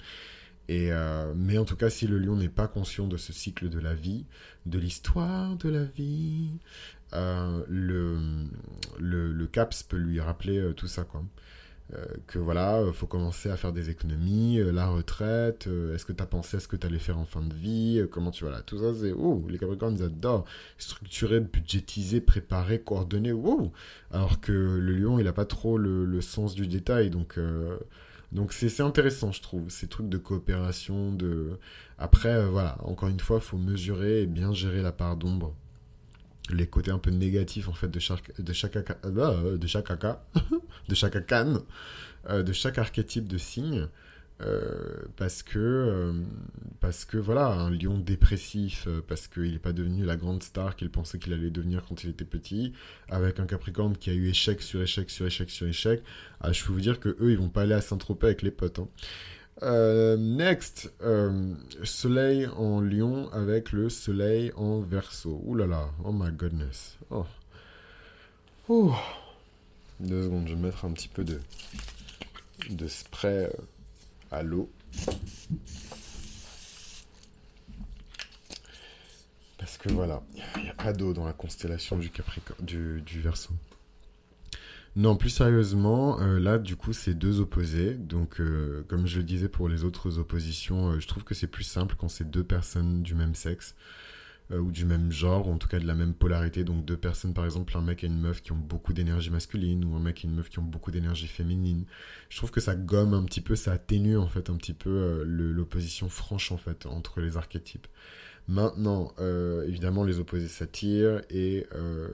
euh, mais en tout cas si le lion n'est pas conscient de ce cycle de la vie de l'histoire de la vie euh, le, le, le CAPS peut lui rappeler euh, tout ça, quoi. Que voilà, euh, faut commencer à faire des économies, la retraite, est-ce que tu as pensé à ce que tu allais faire en fin de vie, comment tu vas là, tout ça, c'est, oh, les Capricornes, adorent, structurer, budgétiser, préparer, coordonner, wow, alors que le lion, il a pas trop le, le sens du détail, donc, donc c'est, intéressant, je trouve, ces trucs de coopération, de... Après, euh, voilà, encore une fois, faut mesurer et bien gérer la part d'ombre. Les côtés un peu négatifs en fait de chaque de chaque aca- euh, de chaque aca- de chaque euh, de chaque archétype de signe euh, parce que euh, parce que voilà un lion dépressif euh, parce qu'il n'est pas devenu la grande star qu'il pensait qu'il allait devenir quand il était petit avec un capricorne qui a eu échec sur échec sur échec sur échec ah, je peux vous dire que eux ils vont pas aller à Saint-Tropez avec les potes hein. Next, soleil en lion avec le soleil en verso. Ouh là oh my goodness. Oh. Deux secondes, je vais mettre un petit peu de, de spray à l'eau. Parce que voilà, il n'y a pas d'eau dans la constellation du, Capricorne, du, du verso. Non, plus sérieusement, euh, là, du coup, c'est deux opposés. Donc, euh, comme je le disais pour les autres oppositions, euh, je trouve que c'est plus simple quand c'est deux personnes du même sexe ou du même genre, ou en tout cas de la même polarité. Donc, deux personnes, par exemple, un mec et une meuf qui ont beaucoup d'énergie masculine ou un mec et une meuf qui ont beaucoup d'énergie féminine. Je trouve que ça gomme un petit peu, ça atténue en fait un petit peu euh, l'opposition franche en fait entre les archétypes. Maintenant, euh, évidemment, les opposés s'attirent et euh,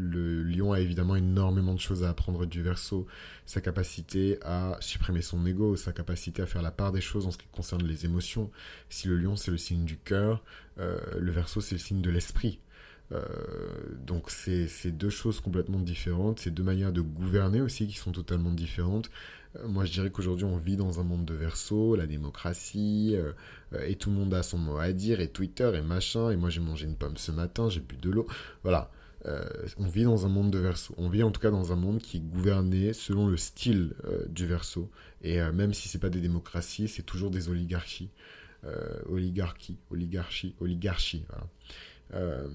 le lion a évidemment énormément de choses à apprendre du verso, sa capacité à supprimer son ego, sa capacité à faire la part des choses en ce qui concerne les émotions. Si le lion c'est le signe du cœur, euh, le verso c'est le signe de l'esprit. Euh, donc c'est deux choses complètement différentes, c'est deux manières de gouverner aussi qui sont totalement différentes. Euh, moi je dirais qu'aujourd'hui on vit dans un monde de verso, la démocratie, et tout le monde a son mot à dire, et Twitter et machin, et moi j'ai mangé une pomme ce matin, j'ai bu de l'eau, voilà. On vit dans un monde de verso. On vit en tout cas dans un monde qui est gouverné selon le style du verso. Et même si c'est pas des démocraties, c'est toujours des oligarchies. oligarchie, oligarchie, oligarchie. Voilà. Euh,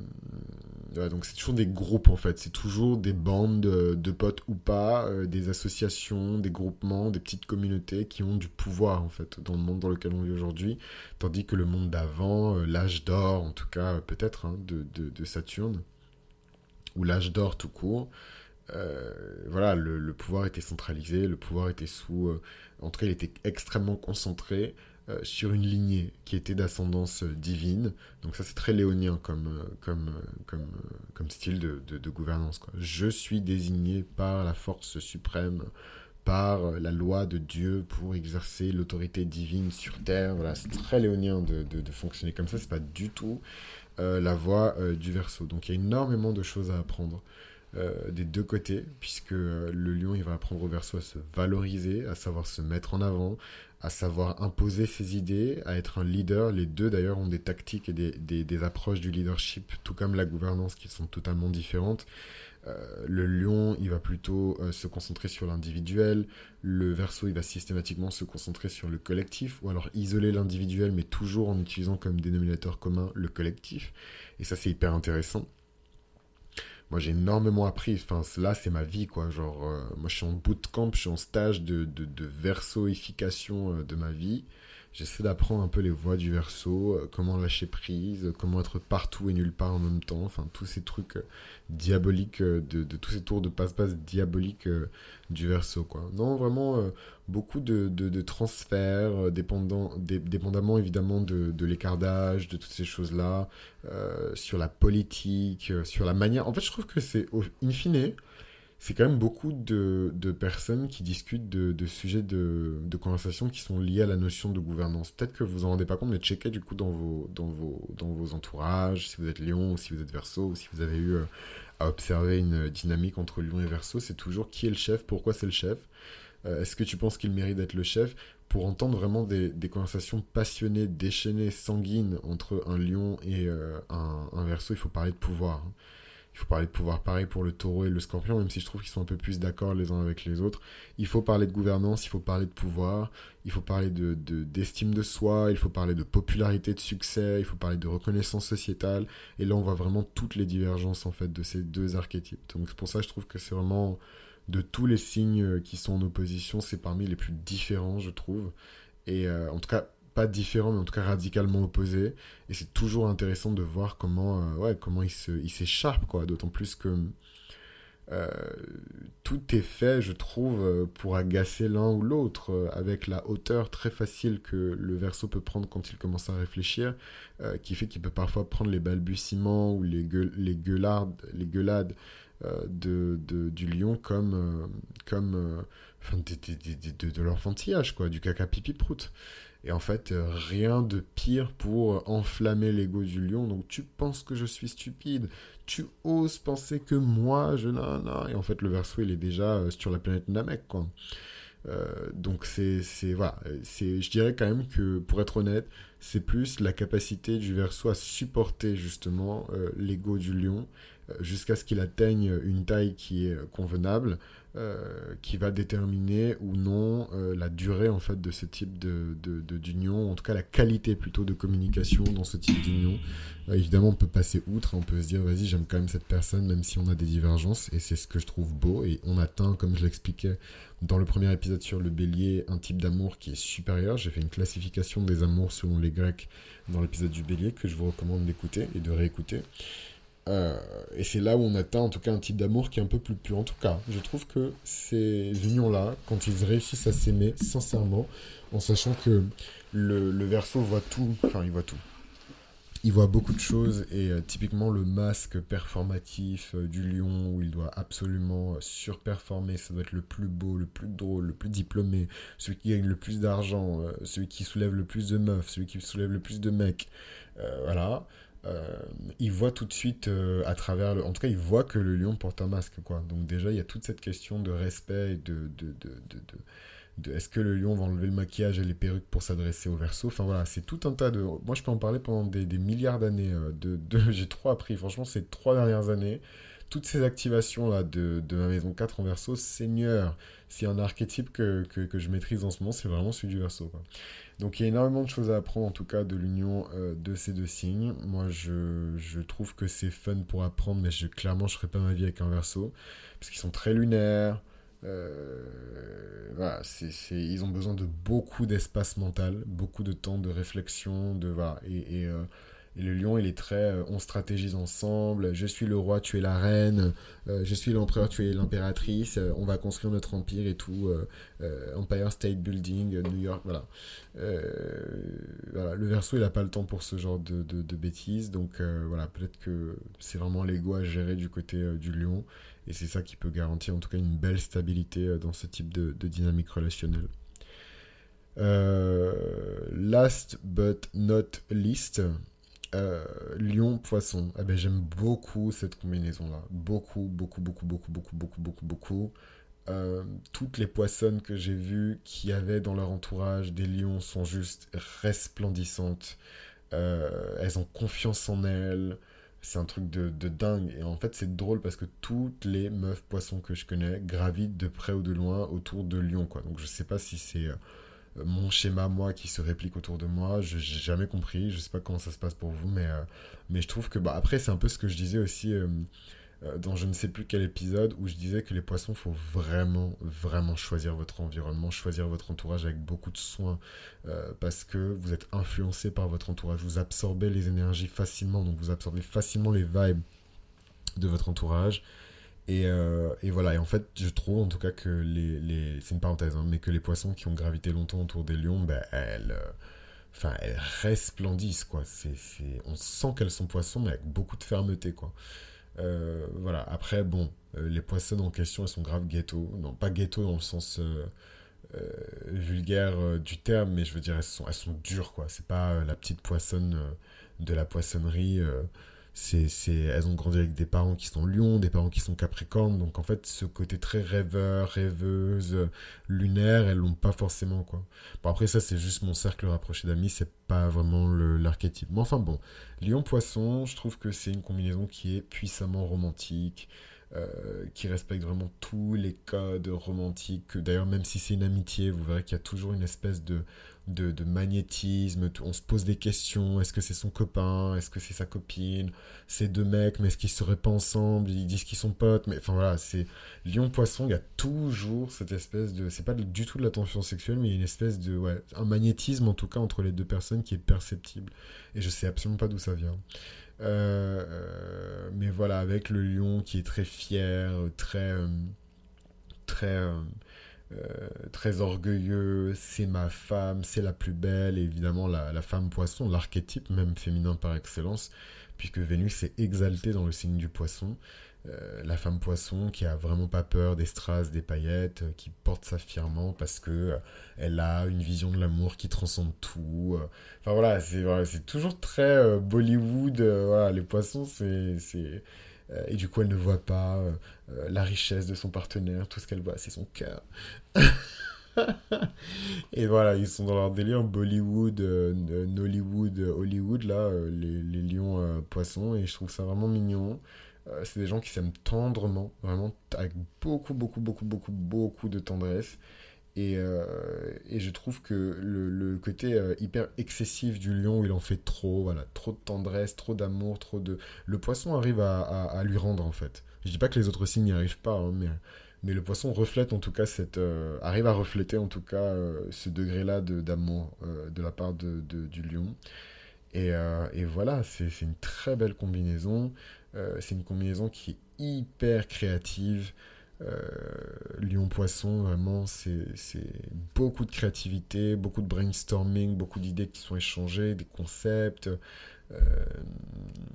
donc c'est toujours des groupes en fait, c'est toujours des bandes de, potes ou pas, euh, des associations, des groupements, des petites communautés qui ont du pouvoir en fait dans le monde dans lequel on vit aujourd'hui, tandis que le monde d'avant, euh, l'âge d'or en tout cas peut-être hein, de, Saturne, ou l'âge d'or tout court, voilà, le, pouvoir était centralisé, le pouvoir était sous, en tout cas il était extrêmement concentré, euh, sur une lignée qui était d'ascendance euh, divine. Donc ça c'est très léonien comme, euh, comme, comme, comme style de, gouvernance. Je suis désigné par la force suprême, par la loi de Dieu pour exercer l'autorité divine sur terre. Voilà, c'est très léonien de, de, fonctionner comme ça. C'est pas du tout la voie du verso. Donc il y a énormément de choses à apprendre. des deux côtés, puisque le lion, il va apprendre au verso à se valoriser, à savoir se mettre en avant, à savoir imposer ses idées, à être un leader. Les deux d'ailleurs ont des tactiques et des, approches du leadership, tout comme la gouvernance, qui sont totalement différentes. Euh, le lion, il va plutôt euh, se concentrer sur l'individuel. Le verso, il va systématiquement se concentrer sur le collectif, ou alors isoler l'individuel, mais toujours en utilisant comme dénominateur commun le collectif. Et ça, c'est hyper intéressant moi j'ai énormément appris. Enfin, là, c'est ma vie, quoi. Genre, euh, moi je suis en bootcamp, je suis en stage de, de, de versoification de ma vie. J'essaie d'apprendre un peu les voies du verso, euh, comment lâcher prise, comment être partout et nulle part en même temps. Enfin, tous ces trucs diaboliques, de, de, tous ces tours de passe-passe diaboliques du verso, quoi. Non, vraiment, beaucoup de, de, transferts, euh, dépendant, dépendamment évidemment de, de l'écart d'âge, de toutes ces choses-là, euh, sur la politique, euh, sur la manière. En fait, je trouve que c'est, in fine, c'est quand même beaucoup de, de personnes qui discutent de, de sujets de, de, conversation qui sont liés à la notion de gouvernance. Peut-être que vous en rendez pas compte, mais checkez du coup dans vos, dans vos, dans vos entourages, si vous êtes lion, ou si vous êtes verso, ou si vous avez eu à observer une dynamique entre lion et verso, c'est toujours qui est le chef, pourquoi c'est le chef. Euh, est-ce que tu penses qu'il mérite d'être le chef? Pour entendre vraiment des, conversations passionnées, déchaînées, sanguines entre un lion et euh, un, un, verso, il faut parler de pouvoir. Hein. Il faut parler de pouvoir pareil pour le taureau et le scorpion, même si je trouve qu'ils sont un peu plus d'accord les uns avec les autres. Il faut parler de gouvernance, il faut parler de pouvoir, il faut parler de, d'estime de, soi, il faut parler de popularité, de succès, il faut parler de reconnaissance sociétale. Et là, on voit vraiment toutes les divergences en fait de ces deux archétypes. Donc c'est pour ça que je trouve que c'est vraiment de tous les signes qui sont en opposition, c'est parmi les plus différents, je trouve. Et euh, en tout cas, pas différents, mais en tout cas radicalement opposés. Et c'est toujours intéressant de voir comment, euh, ouais, comment ils s'écharpent, quoi. D'autant plus que tout est fait, je trouve, pour agacer l'un ou l'autre, avec la hauteur très facile que le verso peut prendre quand il commence à réfléchir, qui fait qu'il peut parfois prendre les balbutiements ou les, les gueulardes, les gueulades euh, de, de, du lion comme, euh, comme euh, enfin, de, de, l'enfantillage, quoi, du caca pipi prout. Et en fait, rien de pire pour enflammer l'ego du lion. Donc, tu penses que je suis stupide. Tu oses penser que moi, je... Non, non. Et en fait, le verso, il est déjà sur la planète Namek, quoi. donc, c'est... Voilà. Je dirais quand même que, pour être honnête, c'est plus la capacité du verso à supporter, justement, l'ego du lion jusqu'à ce qu'il atteigne une taille qui est convenable, euh, qui va déterminer ou non euh, la durée en fait de ce type de, d'union, en tout cas la qualité plutôt de communication dans ce type d'union. Euh, évidemment, on peut passer outre, on peut se dire vas-y j'aime quand même cette personne même si on a des divergences et c'est ce que je trouve beau et on atteint comme je l'expliquais dans le premier épisode sur le bélier un type d'amour qui est supérieur. J'ai fait une classification des amours selon les Grecs dans l'épisode du bélier que je vous recommande d'écouter et de réécouter. Euh, et c'est là où on atteint en tout cas un type d'amour qui est un peu plus pur. En tout cas, je trouve que ces unions-là, quand ils réussissent à s'aimer sincèrement, en sachant que le, verso voit tout, enfin il voit tout. Il voit beaucoup de choses et euh, typiquement le masque performatif euh, du lion où il doit absolument surperformer, ça doit être le plus beau, le plus drôle, le plus diplômé, celui qui gagne le plus d'argent, celui qui soulève le plus de meufs, celui qui soulève le plus de mecs. voilà. Euh, il voit tout de suite euh, à travers le... En tout cas, il voit que le lion porte un masque, quoi. Donc déjà, il y a toute cette question de respect et de... de, de, de, est-ce que le lion va enlever le maquillage et les perruques pour s'adresser au verso? Enfin voilà, c'est tout un tas de... Moi, je peux en parler pendant des, milliards d'années. Euh, de. J'ai trop appris, franchement, ces trois dernières années, toutes ces activations-là de, ma maison 4 en verso, Seigneur, s'il y a un archétype que, que, je maîtrise en ce moment, c'est vraiment celui du verso. Donc il y a énormément de choses à apprendre en tout cas de l'union euh, de ces deux signes. Moi je, je trouve que c'est fun pour apprendre, mais je, clairement je ne ferai pas ma vie avec un verso, parce qu'ils sont très lunaires. Euh, voilà, c'est, ils ont besoin de beaucoup d'espace mental, beaucoup de temps de réflexion, de voilà, et, et, euh, et le lion, il est très, euh, on stratégise ensemble, je suis le roi, tu es la reine, euh, je suis l'empereur, tu es l'impératrice, euh, on va construire notre empire et tout, Empire State Building, New York, voilà. Le verso, il n'a pas le temps pour ce genre de, de, bêtises, donc voilà, peut-être que c'est vraiment l'ego à gérer du côté du lion, et c'est ça qui peut garantir en tout cas une belle stabilité dans ce type de, de dynamique relationnelle. last but not least, euh, Lion Poisson. Eh ben, j'aime beaucoup cette combinaison là. Beaucoup, beaucoup, beaucoup, beaucoup, beaucoup, beaucoup, beaucoup, beaucoup. Euh, toutes les poissonnes que j'ai vues qui avaient dans leur entourage des lions sont juste resplendissantes. Euh, elles ont confiance en elles. C'est un truc de, dingue. Et en fait, c'est drôle parce que toutes les meufs poissons que je connais gravitent de près ou de loin autour de lions. Donc je sais pas si c'est mon schéma, moi, qui se réplique autour de moi. Je n'ai jamais compris. Je sais pas comment ça se passe pour vous, mais, euh, mais je trouve que, bah, après, c'est un peu ce que je disais aussi euh, euh, dans je ne sais plus quel épisode où je disais que les poissons, faut vraiment, vraiment choisir votre environnement, choisir votre entourage avec beaucoup de soin parce que vous êtes influencé par votre entourage. Vous absorbez les énergies facilement, donc vous absorbez facilement les vibes de votre entourage. Euh, et, voilà, et en fait, je trouve en tout cas que les. les c'est une parenthèse, hein, mais que les poissons qui ont gravité longtemps autour des lions, ben, elles. Euh, enfin, elles resplendissent, quoi. C'est, c'est, on sent qu'elles sont poissons, mais avec beaucoup de fermeté, quoi. Euh, voilà, après, bon, les poissons en question, elles sont grave ghetto. Non, pas ghetto dans le sens vulgaire du terme, mais je veux dire, elles sont, elles sont dures, quoi. C'est pas la petite poissonne de la poissonnerie c'est, elles ont grandi avec des parents qui sont lions, des parents qui sont capricornes, donc en fait ce côté très rêveur, rêveuse, lunaire, elles l'ont pas forcément quoi. Bon après ça c'est juste mon cercle rapproché d'amis, c'est pas vraiment l'archétype. Mais enfin bon, lion-poisson, je trouve que c'est une combinaison qui est puissamment romantique, euh, qui respecte vraiment tous les codes romantiques. D'ailleurs, même si c'est une amitié, vous verrez qu'il y a toujours une espèce de, de, magnétisme. On se pose des questions. Est-ce que c'est son copain? Est-ce que c'est sa copine? C'est deux mecs, mais est-ce qu'ils seraient pas ensemble? Ils disent qu'ils sont potes. Mais enfin voilà, c'est Lion-Poisson. Il y a toujours cette espèce de. C'est pas du tout de la tension sexuelle, mais il y a une espèce de. Ouais, un magnétisme en tout cas entre les deux personnes qui est perceptible. Et je sais absolument pas d'où ça vient. Euh, mais voilà, avec le lion qui est très fier, très, euh, très, euh, très orgueilleux, c'est ma femme, c'est la plus belle, évidemment la, la femme poisson, l'archétype même féminin par excellence, puisque Vénus est exaltée dans le signe du poisson. Euh, la femme poisson qui a vraiment pas peur des strass, des paillettes, euh, qui porte ça fièrement parce que euh, elle a une vision de l'amour qui transcende tout. Enfin voilà, c'est toujours très Bollywood. voilà, les poissons, c'est et du coup, elle ne voit pas la richesse de son partenaire. Tout ce qu'elle voit, c'est son cœur. et voilà, ils sont dans leur délire Bollywood, Nollywood, Hollywood, là, les, les lions poissons. Et je trouve ça vraiment mignon. Euh, c'est des gens qui s'aiment tendrement, vraiment avec beaucoup, beaucoup, beaucoup, beaucoup, beaucoup de tendresse. Et, euh, et je trouve que le, côté euh, hyper excessif du lion, il en fait trop, voilà, trop de tendresse, trop d'amour, trop de... Le poisson arrive à, lui rendre, en fait. Je dis pas que les autres signes n'y arrivent pas, hein, mais, mais le poisson reflète en tout cas cette... arrive à refléter en tout cas ce degré-là d'amour de, la part de, du lion. Et, et voilà, c'est une très belle combinaison. Euh, c'est une combinaison qui est hyper créative. Euh, Lion-Poisson, vraiment, c'est beaucoup de créativité, beaucoup de brainstorming, beaucoup d'idées qui sont échangées, des concepts. Euh,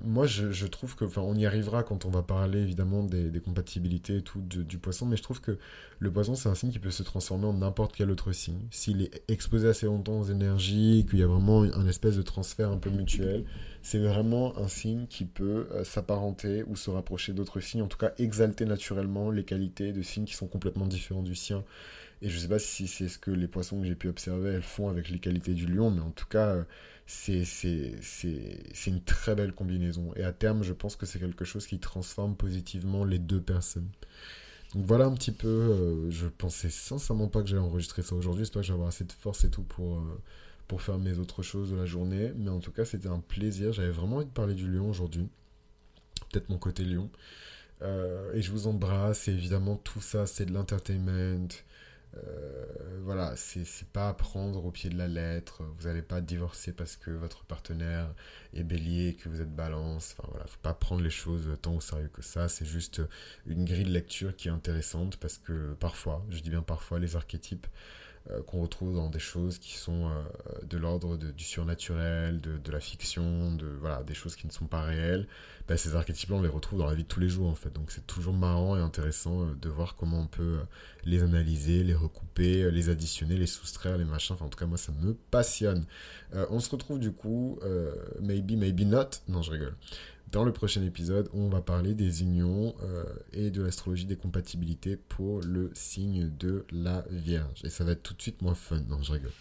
moi, je, trouve que, enfin, on y arrivera quand on va parler évidemment des, compatibilités et tout du poisson, mais je trouve que le poisson, c'est un signe qui peut se transformer en n'importe quel autre signe. S'il est exposé assez longtemps aux énergies, qu'il y a vraiment un espèce de transfert un peu mutuel, c'est vraiment un signe qui peut euh, s'apparenter ou se rapprocher d'autres signes, en tout cas exalter naturellement les qualités de signes qui sont complètement différents du sien. Et je sais pas si c'est ce que les poissons que j'ai pu observer, elles font avec les qualités du lion, mais en tout cas, euh, c'est une très belle combinaison. Et à terme, je pense que c'est quelque chose qui transforme positivement les deux personnes. Donc voilà un petit peu, euh, je pensais sincèrement pas que j'allais enregistrer ça aujourd'hui, j'espère que j'aurai assez de force et tout pour, euh, pour faire mes autres choses de la journée, mais en tout cas c'était un plaisir, j'avais vraiment envie de parler du lion aujourd'hui, peut-être mon côté lion, euh, et je vous embrasse, et évidemment tout ça c'est de l'entertainment, voilà, c'est pas à prendre au pied de la lettre. Vous n'allez pas divorcer parce que votre partenaire est bélier que vous êtes balance. Enfin voilà, faut pas prendre les choses tant au sérieux que ça. C'est juste une grille de lecture qui est intéressante parce que parfois, je dis bien parfois, les archétypes euh, qu'on retrouve dans des choses qui sont euh, de l'ordre du surnaturel, de, la fiction, de voilà, des choses qui ne sont pas réelles, ben, ces archétypes-là, on les retrouve dans la vie de tous les jours en fait. Donc c'est toujours marrant et intéressant euh, de voir comment on peut les analyser, les recouper, les additionner, les soustraire, les machins. Enfin, en tout cas, moi, ça me passionne. on se retrouve du coup, maybe, maybe not. Non, je rigole dans le prochain épisode on va parler des unions euh, et de l'astrologie des compatibilités pour le signe de la Vierge. Et ça va être tout de suite moins fun. Non, je rigole.